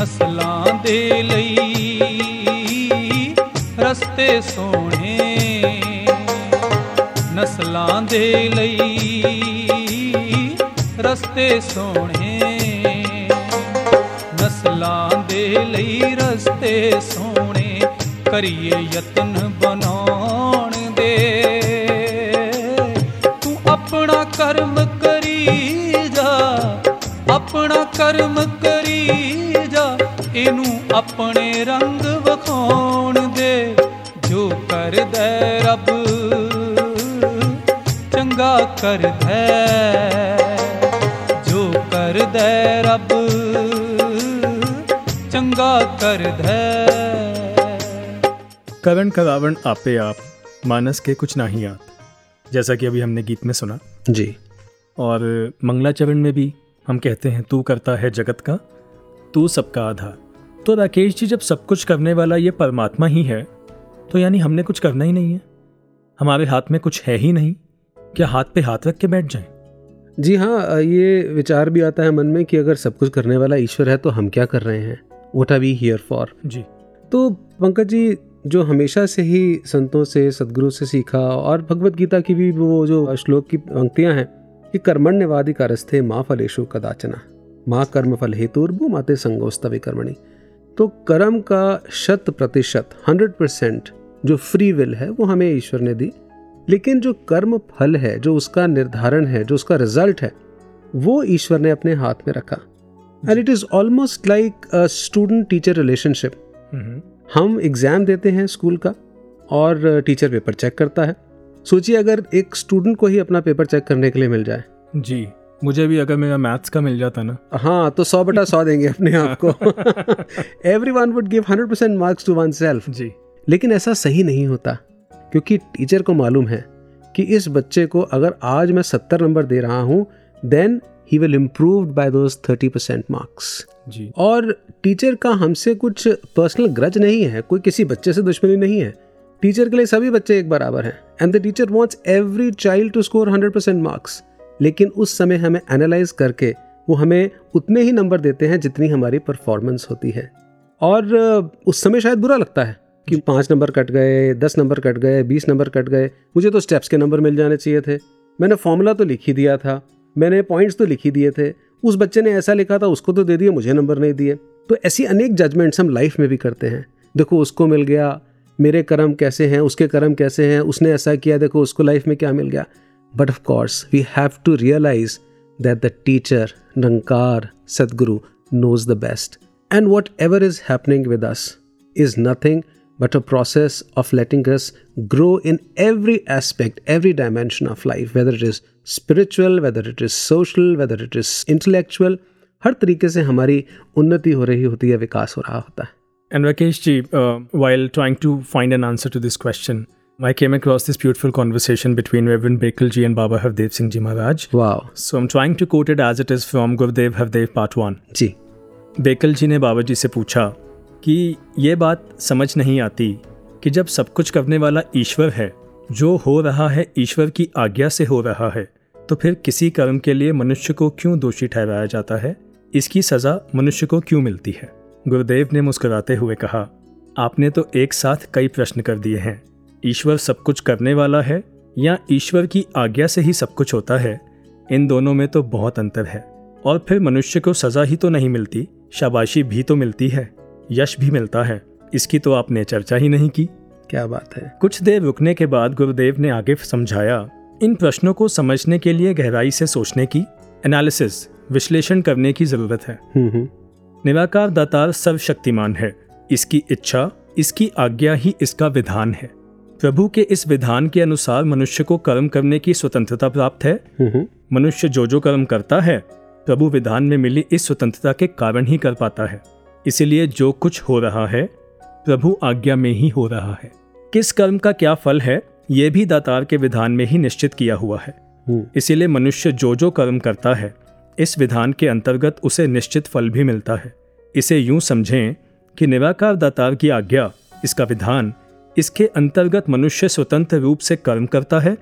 ਨਸਲਾਂ ਦੇ ਲਈ। ਰਸਤੇ ਸੋਹਣੇ ਨਸਲਾਂ ਦੇ ਲਈ। ਰਸਤੇ ਸੋਹਣੇ ਨਸਲਾਂ ਦੇ ਲਈ ਰਸਤੇ ਸੋਹਣੇ। ਕਰੀਏ ਯਤਨ कर दे जो कर दे रब चंगा कर दे। करण का रावण आपे आप मानस के कुछ ना ही आप जैसा कि अभी हमने गीत में सुना। जी। और मंगलाचरण में भी हम कहते हैं तू करता है जगत का तू सबका आधार। तो राकेश जी जब सब कुछ करने वाला ये परमात्मा ही है तो यानी हमने कुछ करना ही नहीं है। हमारे हाथ में कुछ है ही नहीं। क्या हाथ पे हाथ रख के बैठ जाएँ? जी हाँ ये विचार भी आता है मन में कि अगर सब कुछ करने वाला ईश्वर है तो हम क्या कर रहे हैं? What are we here for जी। तो पंकज जी जो हमेशा से ही संतों से सदगुरु से सीखा और भगवत गीता की भी वो जो श्लोक की पंक्तियाँ हैं कि कर्मण्यवादी कारस्थे माँ फलेशु कदाचना। माँ कर्म फल हेतुर्भु माते संगोस्तव कर्मणि। तो कर्म का शत प्रतिशत हंड्रेड परसेंट जो फ्री विल है वो हमें ईश्वर ने दी। लेकिन जो कर्म फल है जो उसका निर्धारण है जो उसका रिज़ल्ट है वो ईश्वर ने अपने हाथ में रखा। And it is almost like student teacher relationship हम एग्ज़ाम देते हैं स्कूल का और टीचर पेपर चेक करता है। सोचिए अगर एक स्टूडेंट को ही अपना पेपर चेक करने के लिए मिल जाए। जी। मुझे भी अगर मेरा मैथ्स का मिल जाता ना। हाँ तो सौ बटा सौ देंगे अपने आप को। Everyone would give hundred percent marks to oneself जी। लेकिन ऐसा सही नहीं होता। क्योंकि टीचर को मालूम है कि इस बच्चे को अगर आज मैं सत्तर नंबर दे रहा हूँ then he will improve by those thirty percent marks जी। और टीचर का हमसे कुछ पर्सनल ग्रज नहीं है कोई किसी बच्चे से दुश्मनी नहीं है। टीचर के लिए सभी बच्चे एक बराबर हैं। And the teacher wants every child to score hundred percent marks लेकिन उस समय हमें एनालाइज करके वो हमें उतने ही नंबर देते हैं जितनी हमारी परफॉर्मेंस होती है। और उस समय शायद बुरा लगता है। कि पाँच नंबर कट गए दस नंबर कट गए बीस नंबर कट गए। मुझे तो स्टेप्स के नंबर मिल जाने चाहिए थे। मैंने फॉर्मूला तो लिख ही दिया था। मैंने पॉइंट्स तो लिख ही दिए थे। उस बच्चे ने ऐसा लिखा था उसको तो दे दिए मुझे नंबर नहीं दिए। तो ऐसी अनेक जजमेंट्स हम लाइफ में भी करते हैं। देखो उसको मिल गया मेरे कर्म कैसे हैं उसके कर्म कैसे हैं उसने ऐसा किया देखो उसको लाइफ में क्या मिल गया। But of course we have to realise that the teacher Nirankar Sadguru knows the best and whatever is happening with us is nothing but a process of letting us grow in every aspect, every dimension of life, whether it is spiritual, whether it is social, whether it is intellectual. हर तरीके से हमारी उन्नति हो रही होती है विकास हो रहा होता है And Rakesh ji, uh, while trying to find an answer to this question, I came across this beautiful conversation between Reverend Bekal ji and Baba Havdev Singh ji Maharaj. वाह So I'm trying to quote it as it is from Gurudev Havdev Part 1. जी बेकल जी ने बाबा जी से पूछा कि ये बात समझ नहीं आती कि जब सब कुछ करने वाला ईश्वर है, जो हो रहा है ईश्वर की आज्ञा से हो रहा है तो फिर किसी कर्म के लिए मनुष्य को क्यों दोषी ठहराया जाता है? इसकी सज़ा मनुष्य को क्यों मिलती है? गुरुदेव ने मुस्कुराते हुए कहा, आपने तो एक साथ कई प्रश्न कर दिए हैं। ईश्वर सब कुछ करने वाला है या ईश्वर की आज्ञा से ही सब कुछ होता है? इन दोनों में तो बहुत अंतर है। और फिर मनुष्य को सज़ा ही तो नहीं मिलती, शाबाशी भी तो मिलती है। यश भी मिलता है। इसकी तो आपने चर्चा ही नहीं की। क्या बात है। कुछ देर रुकने के बाद गुरुदेव ने आगे समझाया इन प्रश्नों को समझने के लिए गहराई से सोचने की एनालिसिस विश्लेषण करने की ज़रूरत है। हम्म हम्म। निराकार दातार सर्वशक्तिमान है। इसकी इच्छा इसकी आज्ञा ही इसका विधान है। प्रभु के इस विधान के अनुसार मनुष्य को कर्म करने की स्वतंत्रता प्राप्त है। हम्म मनुष्य जो जो कर्म करता है प्रभु विधान में मिली इस स्वतंत्रता के कारण ही कर पाता है। इसलिए जो कुछ हो रहा है प्रभु आज्ञा में ही हो रहा है। किस कर्म का क्या फल है ये भी दातार के विधान में ही निश्चित किया हुआ है। हम्म। इसीलिए मनुष्य जो जो कर्म करता है इस विधान के अंतर्गत उसे निश्चित फल भी मिलता है। इसे यूँ समझें कि निराकार दातार की आज्ञा इसका विधान इसके अंतर्गत मनुष्य स्वतंत्र रूप से कर्म करता है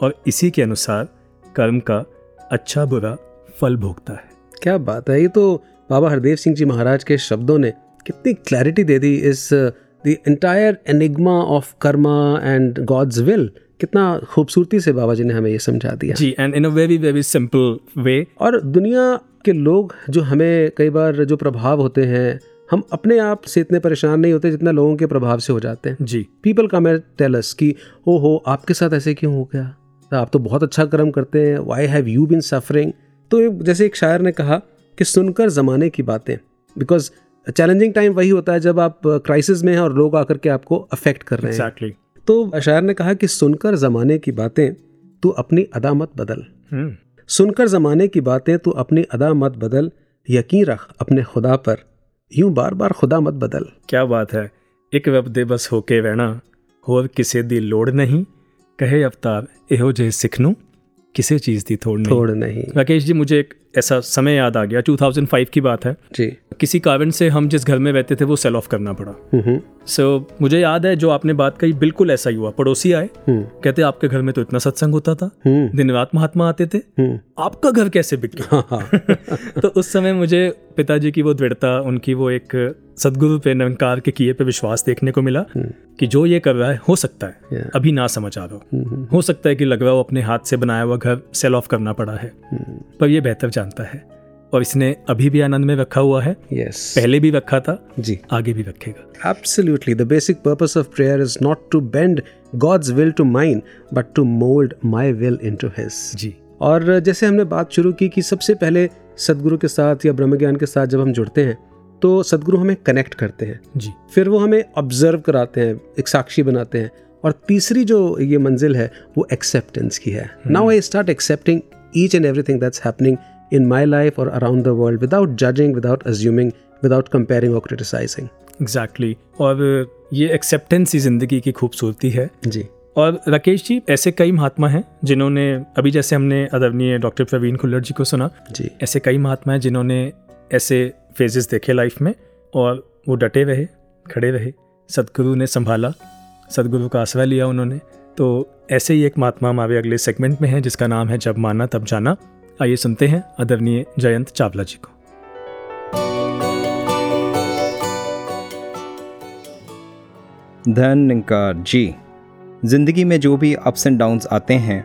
और इसी के अनुसार कर्म का अच्छा बुरा फल भोगता है। क्या बात है ये तो बाबा हरदेव सिंह जी महाराज के शब्दों ने कितनी क्लैरिटी दे दी is the entire enigma of karma and God's will कितना खूबसूरती से बाबा जी ने हमें ये समझा दिया। जी and in a very very simple way और दुनिया के लोग जो हमें कई बार जो प्रभाव होते हैं हम अपने आप से इतने परेशान नहीं होते जितना लोगों के प्रभाव से हो जाते हैं। जी। पीपल का मैं टेलस कि ओ हो आपके साथ ऐसे क्यों हो गया? आप तो बहुत अच्छा कर्म करते हैं why have you been suffering तो जैसे एक शायर ने कहा कि सुनकर ज़माने की बातें बिकॉज चैलेंजिंग टाइम वही होता है जब आप क्राइसिस में हैं और लोग आकर के आपको अफेक्ट कर रहे हैं एग्जैक्टली तो शायर ने कहा कि सुनकर ज़माने की बातें तू अपनी अदा मत बदल सुनकर ज़माने की बातें तू अपनी अदा मत बदल यकीन रख अपने खुदा पर यूं बार बार खुदा मत बदल क्या बात है एक रब दे बस होके रहना ਹੋਰ ਕਿਸੇ ਦੀ ਲੋੜ ਨਹੀਂ ਕਹੇ ਅਵਤਾਰ ਇਹੋ ਜਿਹੇ ਸਿੱਖ ਨੂੰ ਕਿਸੇ चीज़ की थोड़ नहीं थोड़ नहीं राकेश जी मुझे एक ऐसा समय याद आ गया 2005 की बात है। जी। किसी कारण से हम जिस घर में रहते थे वो सेल ऑफ़ करना पड़ा। सो so, मुझे याद है जो आपने बात कही बिल्कुल ऐसा ही हुआ। पड़ोसी आए हम्म। कहते आपके घर में तो इतना सत्संग होता था। हम्म। दिन रात महात्मा आते थे। हम्म। आपका घर कैसे बिक गया? हाँ हाँ। तो उस समय मुझे पिताजी की वो दृढ़ता उनकी वो एक सदगुरु पे निरंकार के किए पे विश्वास देखने को मिला कि जो ये कर रहा है हो सकता है। Yeah. अभी ना समझ आ रहा हो। हम्म हो सकता है कि लग रहा हो अपने हाथ से बनाया हुआ घर सेल ऑफ़ करना पड़ा है। हम्म। पर यह बेहतर जानता है। और इसने अभी भी आनंद में रखा हुआ है। यस पहले भी रखा था जी। आगे भी रखेगा। Absolutely. The basic purpose of prayer is not to bend God's will to mine, but to mold my will into His. जी। और जैसे हमने बात शुरू की कि सबसे पहले सदगुरु के साथ या ब्रह्म ज्ञान के साथ जब हम जुड़ते हैं तो सदगुरु हमें कनेक्ट करते हैं। जी। फिर वो हमें ऑब्ज़र्व कराते हैं एक साक्षी बनाते हैं और तीसरी जो ये मंजिल है वो एक्सेप्टेंस की है। Now I start accepting each and everything that's happening in my life और around the world without judging without assuming without comparing और क्रिटिसाइजिंग एग्जैक्टली और ये एक्सेप्टेंस ही ज़िंदगी की खूबसूरती है। जी। और राकेश जी ऐसे कई महात्मा हैं जिन्होंने अभी जैसे हमने आदरणीय डॉक्टर प्रवीण खुल्लर जी को सुना जी। ऐसे कई महात्मा हैं जिन्होंने ऐसे फेजेस देखे लाइफ में और वो डटे रहे, खड़े रहे। सदगुरु ने संभाला, सदगुरु का आश्रय लिया उन्होंने। तो ऐसे ही एक महात्मा हमारे अगले सेगमेंट में है, जिसका नाम है जब माना तब जाना। आइए सुनते हैं आदरणीय जयंत चावला जी को। धन निंकार जी, ज़िंदगी में जो भी अप्स एंड डाउन्स आते हैं,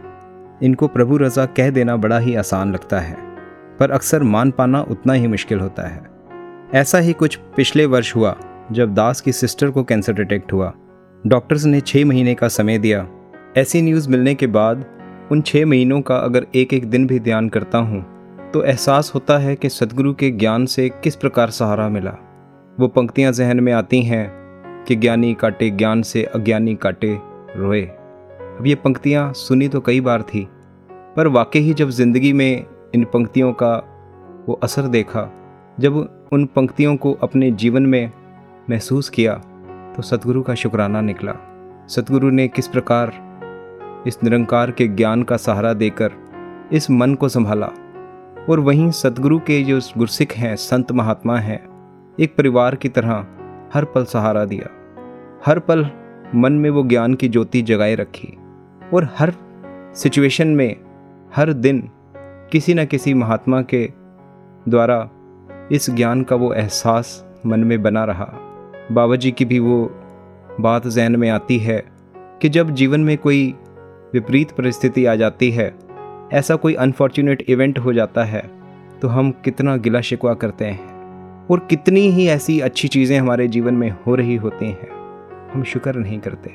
इनको प्रभु रज़ा कह देना बड़ा ही आसान लगता है। पर अक्सर मान पाना उतना ही मुश्किल होता है। ऐसा ही कुछ पिछले वर्ष हुआ, जब दास की सिस्टर को कैंसर डिटेक्ट हुआ। डॉक्टर्स ने छः महीने का समय दिया। ऐसी न्यूज़ मिलने के बाद, उन छः महीनों का अगर एक एक दिन भी ध्यान करता हूँ तो एहसास होता है कि सदगुरु के ज्ञान से किस प्रकार सहारा मिला। वो पंक्तियाँ जहन में आती हैं कि ज्ञानी काटे ज्ञान से अज्ञानी काटे रोए। अब ये पंक्तियाँ सुनी तो कई बार थी, पर वाकई ही जब ज़िंदगी में इन पंक्तियों का वो असर देखा, जब उन पंक्तियों को अपने जीवन में महसूस किया तो सतगुरु का शुक्राना निकला। सतगुरु ने किस प्रकार इस निरंकार के ज्ञान का सहारा देकर इस मन को संभाला और वहीं सतगुरु के जो गुरसिख हैं, संत महात्मा हैं, एक परिवार की तरह हर पल सहारा दिया। हर पल मन में वो ज्ञान की ज्योति जगाए रखी और हर सिचुएशन में हर दिन किसी न किसी महात्मा के द्वारा इस ज्ञान का वो एहसास मन में बना रहा। बाबा जी की भी वो बात जहन में आती है कि जब जीवन में कोई विपरीत परिस्थिति आ जाती है, ऐसा कोई अनफॉर्चुनेट इवेंट हो जाता है तो हम कितना गिला शिकवा करते हैं और कितनी ही ऐसी अच्छी चीज़ें हमारे जीवन में हो रही होती हैं, हम शुक्र नहीं करते।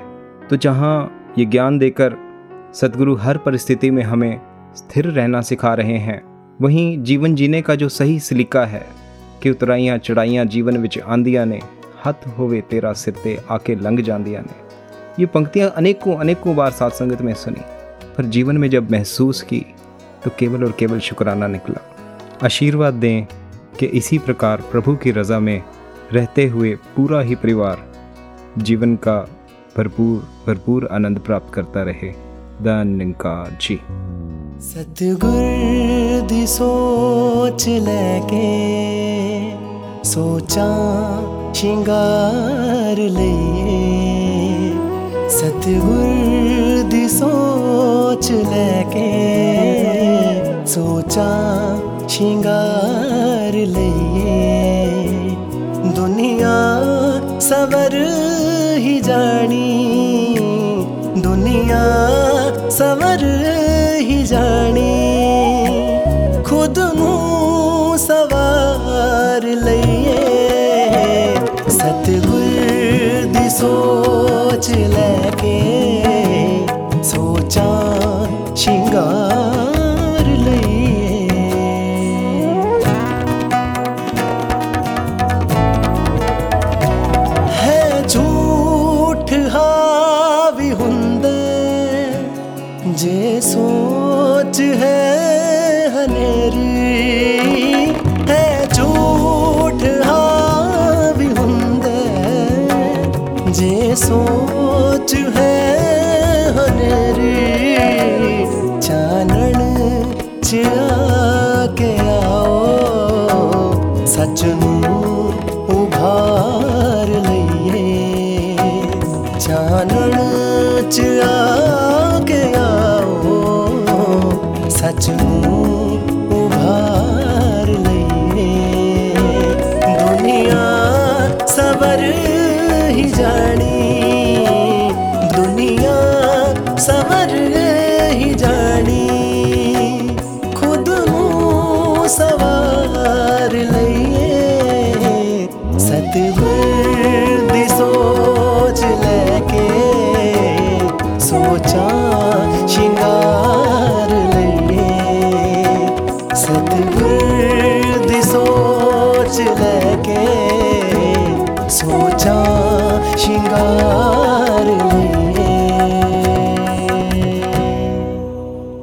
तो जहाँ ये ज्ञान देकर सदगुरु हर परिस्थिति में हमें स्थिर रहना सिखा रहे हैं, वहीं जीवन जीने का जो सही सलीका है कि उतराइयाँ चढ़ाइयाँ जीवन विच आंदियाँ ने हथ होवे तेरा सिर ते आके लंघ जांदियाँ ने ये पंक्तियाँ अनेकों अनेकों बार साथ संगत में सुनी पर जीवन में जब महसूस की तो केवल और केवल शुक्राना निकला आशीर्वाद दें कि इसी प्रकार प्रभु की रज़ा में रहते हुए पूरा ही परिवार जीवन का भरपूर भरपूर आनंद प्राप्त करता रहे धन्यकार जी सतगुर दी सोच लैके सोचा शिंगार लइए सतगुर दी सोच लैके सोचा शिंगार लइए दुनिया सवर ही जानी दुनिया ਸਵਰ ਹੀ ਜਾਣੀ ਖੁਦ ਨੂੰ ਸਵਾਰ ਲਈਏ। ਸਤਿਗੁਰ ਦੀ ਸੋਚ ਲੈ ਕੇ ਸੋਚਾਂ ਸ਼ਿੰਗਾਰ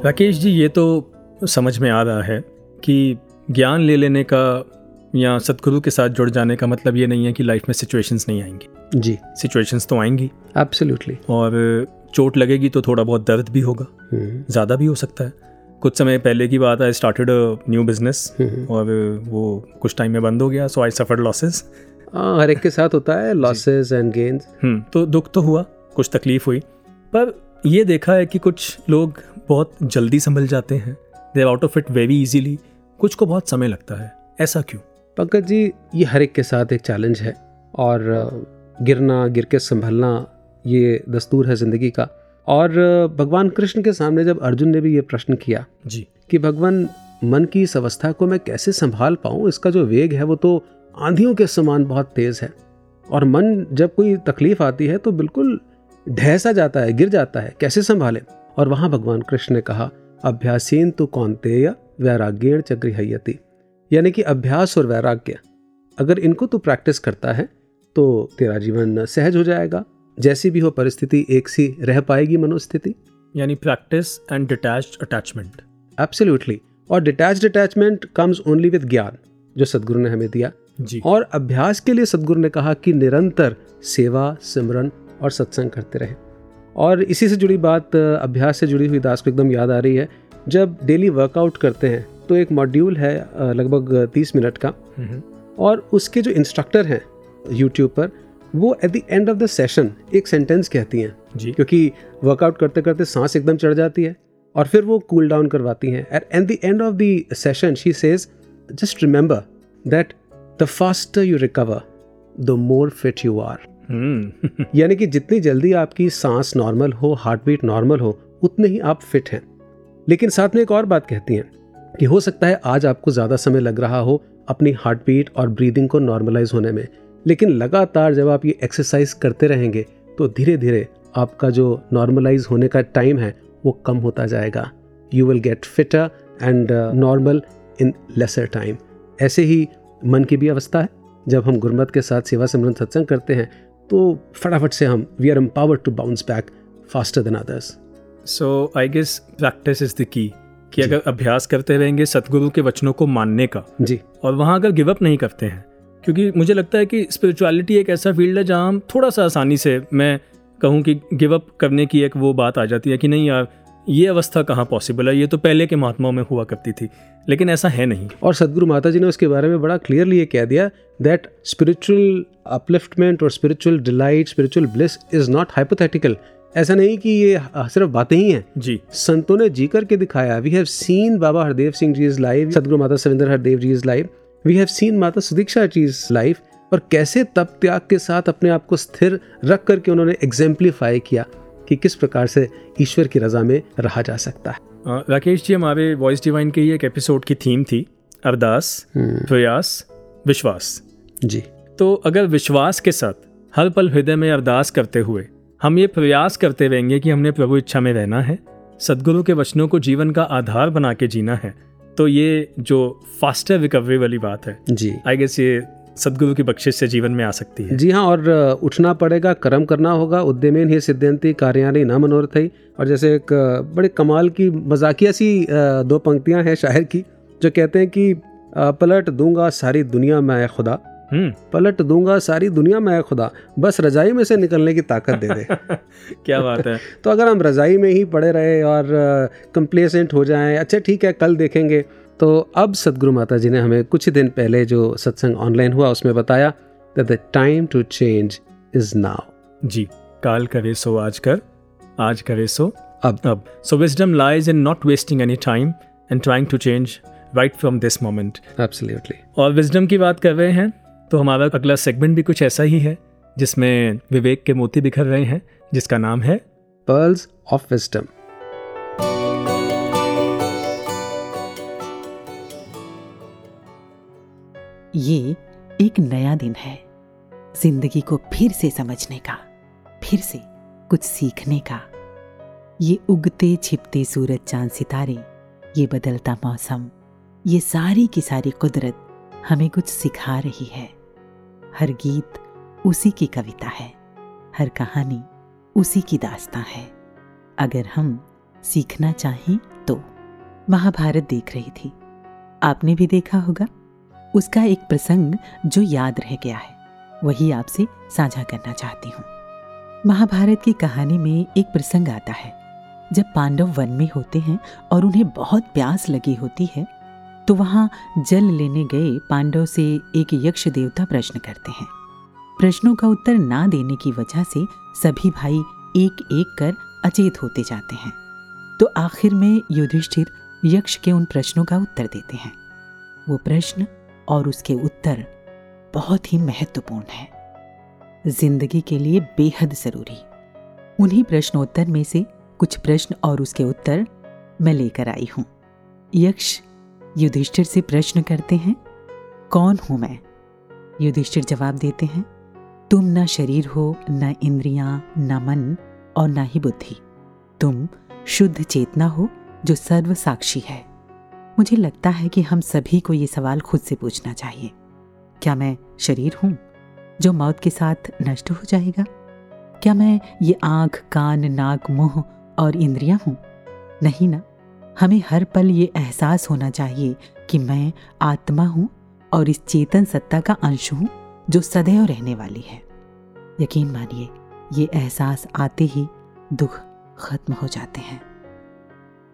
राकेश जी ये तो समझ में आ रहा है कि ज्ञान ले लेने का या सतगुरु के साथ जुड़ जाने का मतलब ये नहीं है कि लाइफ में सिचुएशंस नहीं आएँगी। जी। सिचुएशंस तो आएँगी। एब्सोल्युटली और चोट लगेगी तो थोड़ा बहुत दर्द भी होगा। ज़्यादा भी हो सकता है। कुछ समय पहले की बात आई स्टार्टेड न्यू बिज़नेस और वो कुछ टाइम में बंद हो गया सो आई सफ़र लॉसेस हाँ हर एक के साथ होता है लॉसेस एंड हम्म तो दुख तो हुआ कुछ तकलीफ़ हुई पर ये देखा है कि कुछ लोग बहुत जल्दी संभल जाते हैं। They out of it very easily कुछ को बहुत समय लगता है। ऐसा क्यों? पंकज जी ये हर एक के साथ एक चैलेंज है और गिरना गिर के संभलना ये दस्तूर है ज़िंदगी का। और भगवान कृष्ण के सामने जब अर्जुन ने भी ये प्रश्न किया जी। कि भगवान मन की इस अवस्था को मैं कैसे संभाल पाऊँ? इसका जो वेग है वो तो आंधियों के समान बहुत तेज़ है। और मन जब कोई तकलीफ़ आती है तो बिल्कुल ढहसा जाता है गिर जाता है। कैसे संभाले? और वहाँ भगवान कृष्ण ने कहा अभ्यासीन तो कौनतेय वैराग्यण च गृहयति यानी कि अभ्यास और वैराग्य। अगर इनको तू प्रैक्टिस करता है तो तेरा जीवन सहज हो जाएगा। जैसी भी हो परिस्थिति एक सी रह पाएगी मनोस्थिति। यानी practice and detach attachment. Absolutely और detach attachment comes only with ज्ञान जो सदगुरु ने हमें दिया। जी। और अभ्यास के लिए सदगुरु ने कहा कि निरंतर सेवा सिमरन और सत्संग करते रहे। और इसी से जुड़ी बात अभ्यास से जुड़ी हुई दास को एकदम याद आ रही है। जब डेली वर्कआउट करते हैं तो एक मॉड्यूल है लगभग तीस मिनट का। हम्म, और उसके जो इंस्ट्रक्टर हैं यूट्यूब पर वो at the end of the session एक सेंटेंस कहती हैं। जी। क्योंकि वर्कआउट करते करते सांस एकदम चढ़ जाती है और फिर वो कूल डाउन करवाती हैं। At at the end of the session she says just remember that the faster you recover the more fit you are यानी कि जितनी जल्दी आपकी सांस नॉर्मल हो हार्ट बीट नॉर्मल हो उतने ही आप फिट हैं। लेकिन साथ में एक और बात कहती हैं कि हो सकता है आज आपको ज़्यादा समय लग रहा हो अपनी हार्ट बीट और ब्रीदिंग को नॉर्मलाइज होने में। लेकिन लगातार जब आप ये एक्सरसाइज करते रहेंगे तो धीरे धीरे आपका जो नॉर्मलाइज होने का टाइम है वो कम होता जाएगा। You will get fitter and normal in lesser time ऐसे ही मन की भी अवस्था है। जब हम गुरमत के साथ सेवा सिमरन सत्संग करते हैं तो फटाफट से हम we are empowered to bounce back faster than others so I guess practice is the key कि अगर अभ्यास करते रहेंगे सतगुरु के वचनों को मानने का जी। और वहाँ अगर गिव अप नहीं करते हैं क्योंकि मुझे लगता है कि स्पिरिचुअलिटी एक ऐसा फ़ील्ड है जहाँ हम थोड़ा सा आसानी से मैं कहूँ कि गिव अप करने की एक वो बात आ जाती है कि नहीं यार ये अवस्था कहाँ पॉसिबल है? ये तो पहले के महात्माओं में हुआ करती थी लेकिन ऐसा है नहीं। और सदगुरु माता जी ने उसके बारे में बड़ा क्लियरली ये कह दिया दैट स्पिरिचुअल अपलिफ्टमेंट और spiritual delight spiritual bliss is not hypothetical ऐसा नहीं कि ये सिर्फ़ बातें ही हैं। जी। संतों ने जी करके दिखाया we have seen Baba Hardev Singh ji is live Sadguru Mata Savinder Hardev ji is live we have seen Mata Sudiksha ji is live और कैसे तप त्याग के साथ अपने आप को स्थिर रख करके उन्होंने एग्जेम्पलीफाई किया? कि किस प्रकार से ईश्वर की रजा में रहा जा सकता है। राकेश जी हमारे वॉइस डिवाइन के ही एक एपिसोड की थीम थी अरदास प्रयास विश्वास। जी। तो अगर विश्वास के साथ हर पल हृदय में अरदास करते हुए हम ये प्रयास करते रहेंगे कि हमने प्रभु इच्छा में रहना है सदगुरु के वचनों को जीवन का आधार बना के जीना है तो ये जो फास्टर रिकवरी वाली बात है जी। आई गेस ये सदगुरु की बख्शिश से जीवन में आ सकती है। जी हाँ और उठना पड़ेगा कर्म करना होगा उद्यमेन ही सिद्धांति कार्याणी न मनोरथई और जैसे एक बड़े कमाल की मजाकिया सी दो पंक्तियाँ हैं शायर की जो कहते हैं कि पलट दूँगा सारी दुनिया मैं खुदा। हम्म। पलट दूँगा सारी दुनिया मैं खुदा। बस रजाई में से निकलने की ताकत दे दे। क्या बात है। तो अगर हम रजाई में ही पड़े रहे और कंप्लेसेंट हो जाएँ अच्छा ठीक है कल देखेंगे। तो अब सदगुरु माता जी ने हमें कुछ ही दिन पहले जो सत्संग ऑनलाइन हुआ उसमें बताया that the time to change is now जी काल करे सो आज कर आज करे सो अब। अब। So wisdom lies in not wasting any time and trying to change right from this moment absolutely और विजडम की बात कर रहे हैं तो हमारा अगला सेगमेंट भी कुछ ऐसा ही है जिसमें विवेक के मोती बिखर रहे हैं जिसका नाम है पर्ल्स ऑफ़ विस्डम ये एक नया दिन है, ज़िंदगी को फिर से समझने का, फिर से कुछ सीखने का। ये उगते छिपते सूरज चाँद सितारे, ये बदलता मौसम, ये सारी की सारी कुदरत हमें कुछ सिखा रही है। हर गीत उसी की कविता है, हर कहानी उसी की दास्तां है। अगर हम सीखना चाहें तो महाभारत देख रही थी। आपने भी देखा होगा। उसका एक प्रसंग जो याद रह गया है। वही आपसे साझा करना चाहती हूँ। महाभारत की कहानी में एक प्रसंग आता है। जब पांडव वन में होते हैं और उन्हें बहुत प्यास लगी होती है तो वहाँ जल लेने गए पांडव से एक यक्ष देवता प्रश्न करते हैं। प्रश्नों का उत्तर ना देने की वजह से सभी भाई एक एक कर अचेत होते जाते हैं। तो आखिर में युधिष्ठिर यक्ष के उन प्रश्नों का उत्तर देते हैं। वो प्रश्न और उसके उत्तर बहुत ही महत्वपूर्ण है। ज़िंदगी के लिए बेहद ज़रूरी। उन्हीं प्रश्नोत्तर में से कुछ प्रश्न और उसके उत्तर मैं लेकर आई हूँ। यक्ष, युधिष्ठिर से प्रश्न करते हैं, कौन हूँ मैं? युधिष्ठिर जवाब देते हैं, तुम ना शरीर हो, न इंद्रियाँ, न मन और ना ही बुद्धि। तुम शुद्ध चेतना हो, जो सर्व साक्षी है। मुझे लगता है कि हम सभी को ये सवाल खुद से पूछना चाहिए। क्या मैं शरीर हूँ जो मौत के साथ नष्ट हो जाएगा? क्या मैं ये आँख, कान, नाक, मुँह और इंद्रियाँ हूँ? नहीं ना। हमें हर पल ये एहसास होना चाहिए कि मैं आत्मा हूँ और इस चेतन सत्ता का अंश हूँ जो सदैव रहने वाली है। यकीन मानिए, ये एहसास आते ही दुख खत्म हो जाते हैं।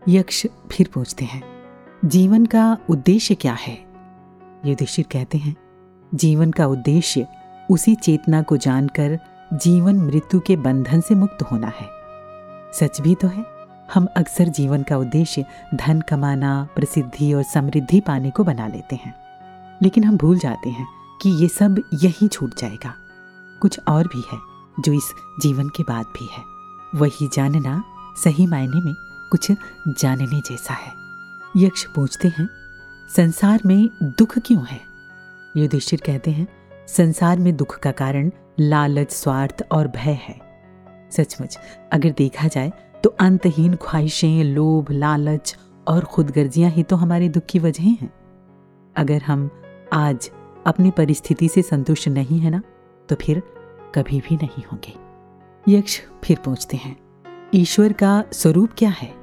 यक्ष फिर पूछते हैं जीवन का उद्देश्य क्या है? युधिष्ठिर कहते हैं, जीवन का उद्देश्य उसी चेतना को जानकर जीवन मृत्यु के बंधन से मुक्त होना है। सच भी तो है, हम अक्सर जीवन का उद्देश्य धन कमाना, प्रसिद्धि और समृद्धि पाने को बना लेते हैं। लेकिन हम भूल जाते हैं कि ये सब यहीं छूट जाएगा। कुछ और भी है जो इस जीवन के बाद भी है। वही जानना सही मायने में कुछ जानने जैसा है। यक्ष पूछते हैं, संसार में दुख क्यों है? युधिष्ठिर कहते हैं, संसार में दुख का कारण लालच, स्वार्थ और भय है। सचमुच, अगर देखा जाए तो अंतहीन ख्वाहिशें, लोभ, लालच और खुदगर्जियाँ ही तो हमारे दुख की वजह हैं। अगर हम आज अपनी परिस्थिति से संतुष्ट नहीं है ना तो फिर कभी भी नहीं होंगे। यक्ष फिर पूछते हैं, ईश्वर का स्वरूप क्या है?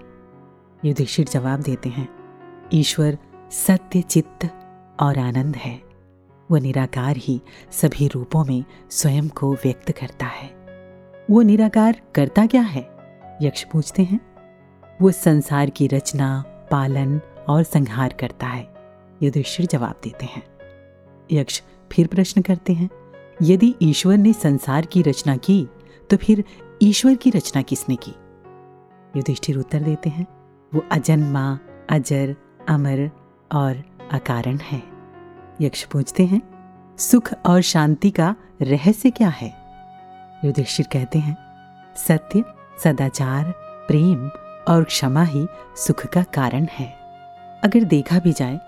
युधिष्ठिर जवाब देते हैं ईश्वर सत्य, चित्त और आनंद है। वह निराकार ही सभी रूपों में स्वयं को व्यक्त करता है। वो निराकार करता क्या है? यक्ष पूछते हैं। वो संसार की रचना, पालन और संहार करता है, युधिष्ठिर जवाब देते हैं। यक्ष फिर प्रश्न करते हैं, यदि ईश्वर ने संसार की रचना की तो फिर ईश्वर की रचना किसने की? युधिष्ठिर उत्तर देते हैं, वो अजन्मा, अजर अमर और अकारण है। यक्ष पूछते हैं, सुख और शांति का रहस्य क्या है? युधिष्ठिर कहते हैं, सत्य, सदाचार, प्रेम और क्षमा ही सुख का कारण है। अगर देखा भी जाए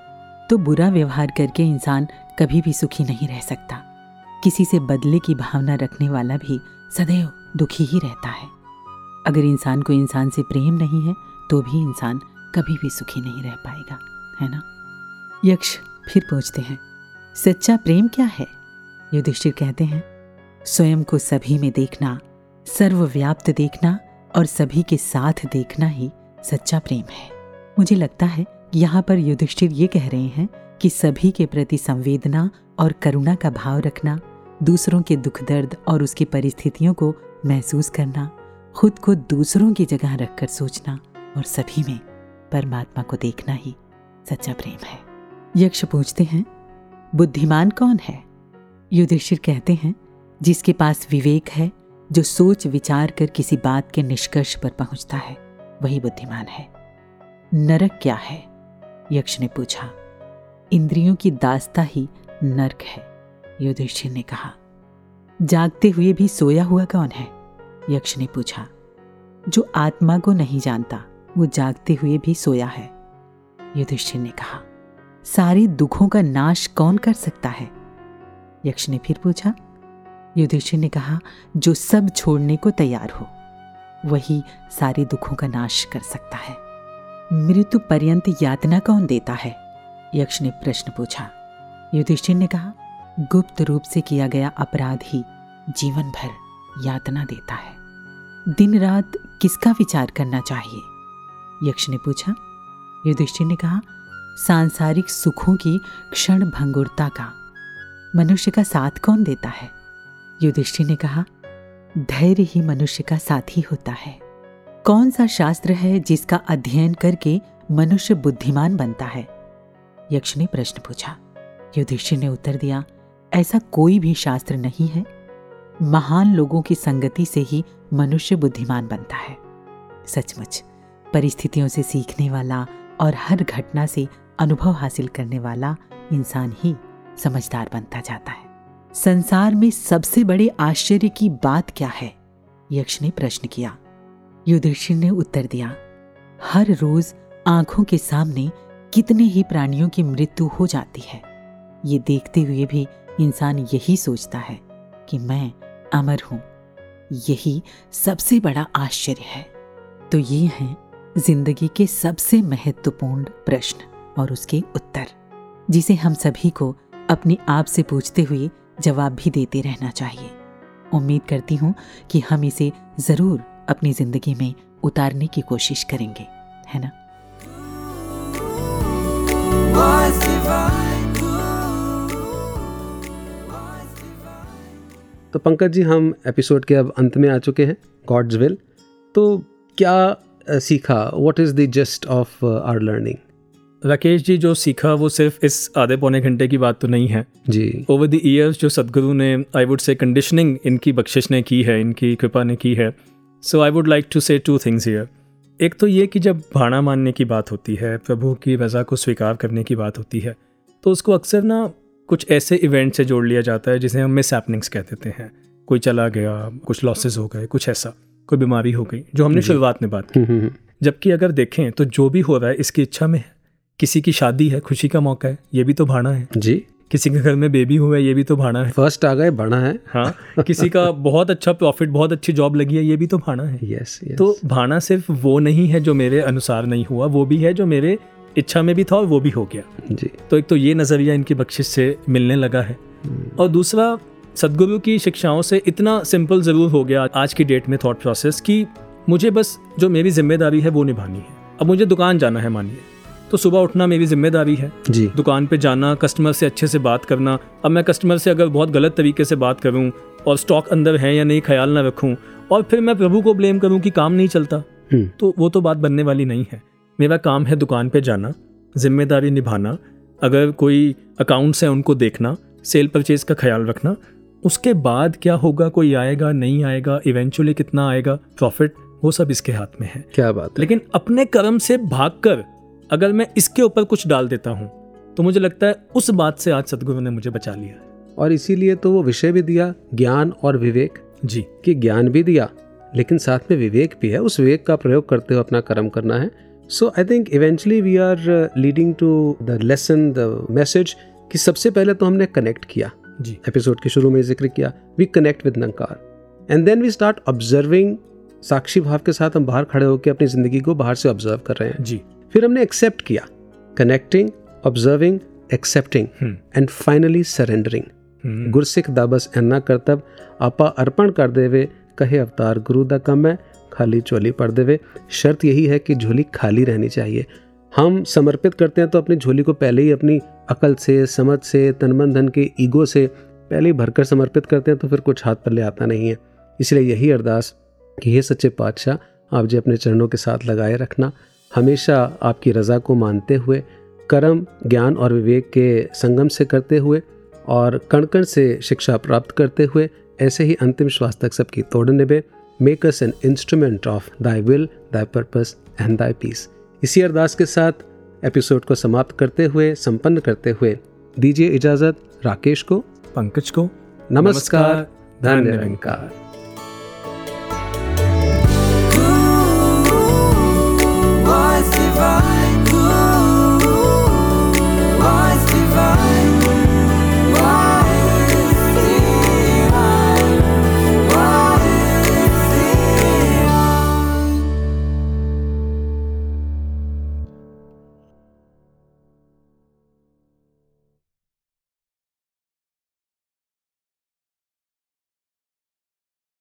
तो बुरा व्यवहार करके इंसान कभी भी सुखी नहीं रह सकता। किसी से बदले की भावना रखने वाला भी सदैव दुखी ही रहता है। अगर इंसान को इंसान से प्रेम नहीं है तो भी इंसान कभी भी सुखी नहीं रह पाएगा, है ना? यक्ष फिर पूछते हैं, सच्चा प्रेम क्या है? युधिष्ठिर कहते हैं, स्वयं को सभी में देखना, सर्वव्याप्त देखना और सभी के साथ देखना ही सच्चा प्रेम है। मुझे लगता है यहाँ पर युधिष्ठिर ये कह रहे हैं कि सभी के प्रति संवेदना और करुणा का भाव रखना, दूसरों के दुख दर्द और उसकी परिस्थितियों को महसूस करना, खुद को दूसरों की जगह रखकर सोचना और सभी में परमात्मा को देखना ही सच्चा प्रेम है। यक्ष पूछते हैं, बुद्धिमान कौन है? युधिष्ठिर कहते हैं, जिसके पास विवेक है, जो सोच विचार कर किसी बात के निष्कर्ष पर पहुँचता है, वही बुद्धिमान है। नरक क्या है? यक्ष ने पूछा। इंद्रियों की दास्ता ही नरक है, युधिष्ठिर ने कहा। जागते हुए भी सोया हुआ कौन है? यक्ष ने पूछा। जो आत्मा को नहीं जानता वो जागते हुए भी सोया है। युधिष्ठिर ने कहा, सारे दुखों का नाश कौन कर सकता है? यक्ष ने फिर पूछा, युधिष्ठिर ने कहा, जो सब छोड़ने को तैयार हो, वही सारे दुखों का नाश कर सकता है। मृत्यु पर्यंत यातना कौन देता है? यक्ष ने प्रश्न पूछा। युधिष्ठिर ने कहा, गुप्त रूप से किया गया अपराध ही जीवन भर यातना देता है। दिन रात किसका विचार करना चाहिए? यक्ष ने पूछा। युधिष्ठिर ने कहा, सांसारिक सुखों की क्षण भंगुरता का, मनुष्य का साथ कौन देता है? युधिष्ठिर ने कहा, धैर्य ही मनुष्य का साथी होता है। कौन सा शास्त्र है जिसका अध्ययन करके मनुष्य बुद्धिमान बनता है? यक्ष ने प्रश्न पूछा। युधिष्ठिर ने उत्तर दिया, ऐसा कोई भी शास्त्र नहीं है। महान लोगों की संगति से ही मनुष्य बुद्धिमान बनता है। सचमुच परिस्थितियों से सीखने वाला और हर घटना से अनुभव हासिल करने वाला इंसान ही समझदार बनता जाता है। संसार में सबसे बड़े आश्चर्य की बात क्या है? यक्ष ने प्रश्न किया। युधिष्ठिर ने उत्तर दिया, हर रोज आँखों के सामने कितने ही प्राणियों की मृत्यु हो जाती है। ये देखते हुए भी इंसान यही सोचता है कि मैं अमर हूँ। यही सबसे बड़ा आश्चर्य है। तो ये हैं ज़िंदगी के सबसे महत्वपूर्ण प्रश्न और उसके उत्तर, जिसे हम सभी को अपने आप से पूछते हुए जवाब भी देते रहना चाहिए। उम्मीद करती हूँ कि हम इसे ज़रूर अपनी ज़िंदगी में उतारने की कोशिश करेंगे, है ना? तो पंकज जी, हम एपिसोड के अब अंत में आ चुके हैं गॉड्स विल तो क्या सीखा। What is the gist of our learning Rakesh ji जो सीखा वो सिर्फ़ इस आधे पौने घंटे की बात तो नहीं है। जी। ओवर द ईयर्स जो सदगुरु ने आई वुड से कंडीशनिंग इनकी बख्शिश ने की है इनकी कृपा ने की है। So I would like to say two things here एक तो ये कि जब भाड़ा मानने की बात होती है प्रभु की रज़ा को स्वीकार करने की बात होती है तो उसको अक्सर ना कुछ ऐसे इवेंट से जोड़ लिया जाता है जिसे हम मिस देते हैं। कोई चला गया कुछ लॉसेस हो गए कुछ ऐसा। कोई बीमारी हो गई जो हमने शुरुआत में बात की। हम्म, हम्म, जबकि अगर देखें तो जो भी हो रहा है इसकी इच्छा में है। किसी की शादी है खुशी का मौका है ये भी तो भाड़ा है। जी। किसी के घर में बेबी हुआ है ये भी तो भाड़ा है। फ़र्स्ट आ गए बड़ा है। हाँ किसी का बहुत अच्छा प्रॉफिट बहुत अच्छी जॉब लगी है ये भी तो भाड़ा है। यस यस तो भाड़ा सिर्फ़ वो नहीं है जो मेरे अनुसार नहीं हुआ वो भी है जो मेरे इच्छा में भी था और वो भी हो गया। जी। तो एक तो ये नज़रिया इनकी बख्शिश से मिलने लगा है। और दूसरा सदगुरु की शिक्षाओं से इतना सिंपल ज़रूर हो गया आज की डेट में थॉट प्रोसेस कि मुझे बस जो मेरी ज़िम्मेदारी है वो निभानी है। अब मुझे दुकान जाना है मानिए। तो सुबह उठना मेरी ज़िम्मेदारी है। जी। दुकान पे जाना कस्टमर से अच्छे से बात करना। अब मैं कस्टमर से अगर बहुत गलत तरीके से बात करूँ और स्टॉक अंदर है या नहीं ख्याल ना रखूँ और फिर मैं प्रभु को ब्लेम करूँ कि काम नहीं चलता हम्म, तो वो तो बात बनने वाली नहीं है। मेरा काम है दुकान पे जाना ज़िम्मेदारी निभाना अगर कोई अकाउंट्स हैं उनको देखना सेल परचेज का ख्याल रखना उसके बाद क्या होगा? कोई आएगा नहीं आएगा? इवेंचुअली कितना आएगा? प्रॉफिट वो सब इसके हाथ में है। क्या बात है? लेकिन अपने कर्म से भागकर अगर मैं इसके ऊपर कुछ डाल देता हूँ तो मुझे लगता है उस बात से आज सदगुरु ने मुझे बचा लिया। और इसीलिए तो वो विषय भी दिया ज्ञान और विवेक। जी। कि ज्ञान भी दिया लेकिन साथ में विवेक भी है। उस विवेक का प्रयोग करते हुए अपना कर्म करना है। So I think eventually we are leading to the lesson the message कि सबसे पहले तो हमने कनेक्ट किया। जी। एपिसोड के शुरू में ज़िक्र किया we connect with Nirankar and then we start observing साक्षी भाव के साथ हम बाहर खड़े होकर अपनी ज़िंदगी को बाहर से ऑब्ज़र्व कर रहे हैं। जी। फिर हमने एक्सेप्ट किया connecting observing accepting and finally surrendering Gursikh दाबस एना करतब आपा अर्पण कर देवे कहे अवतार गुरु दा कम है खाली चोली पढ़ देवे। शर्त यही है कि झोली खाली रहनी चाहिए। हम समर्पित करते हैं तो अपनी झोली को पहले ही अपनी अकल से, समझ से तनमन धन के ईगो से पहले ही भरकर समर्पित करते हैं तो फिर कुछ हाथ पल्ले आता नहीं है। इसलिए यही अरदास कि हे सच्चे पातशाह, आप जी अपने चरणों के साथ लगाए रखना। हमेशा आपकी रज़ा को मानते हुए, कर्म, ज्ञान और विवेक के संगम से करते हुए और कण कण से शिक्षा प्राप्त करते हुए, ऐसे ही अंतिम श्वास तक सबकी तोड़ निभे। Make us an instrument of thy will thy purpose and thy peace इसी अरदास के साथ एपिसोड को समाप्त करते हुए संपन्न करते हुए दीजिए इजाज़त राकेश को पंकज को नमस्कार धन्य निरंकार survive?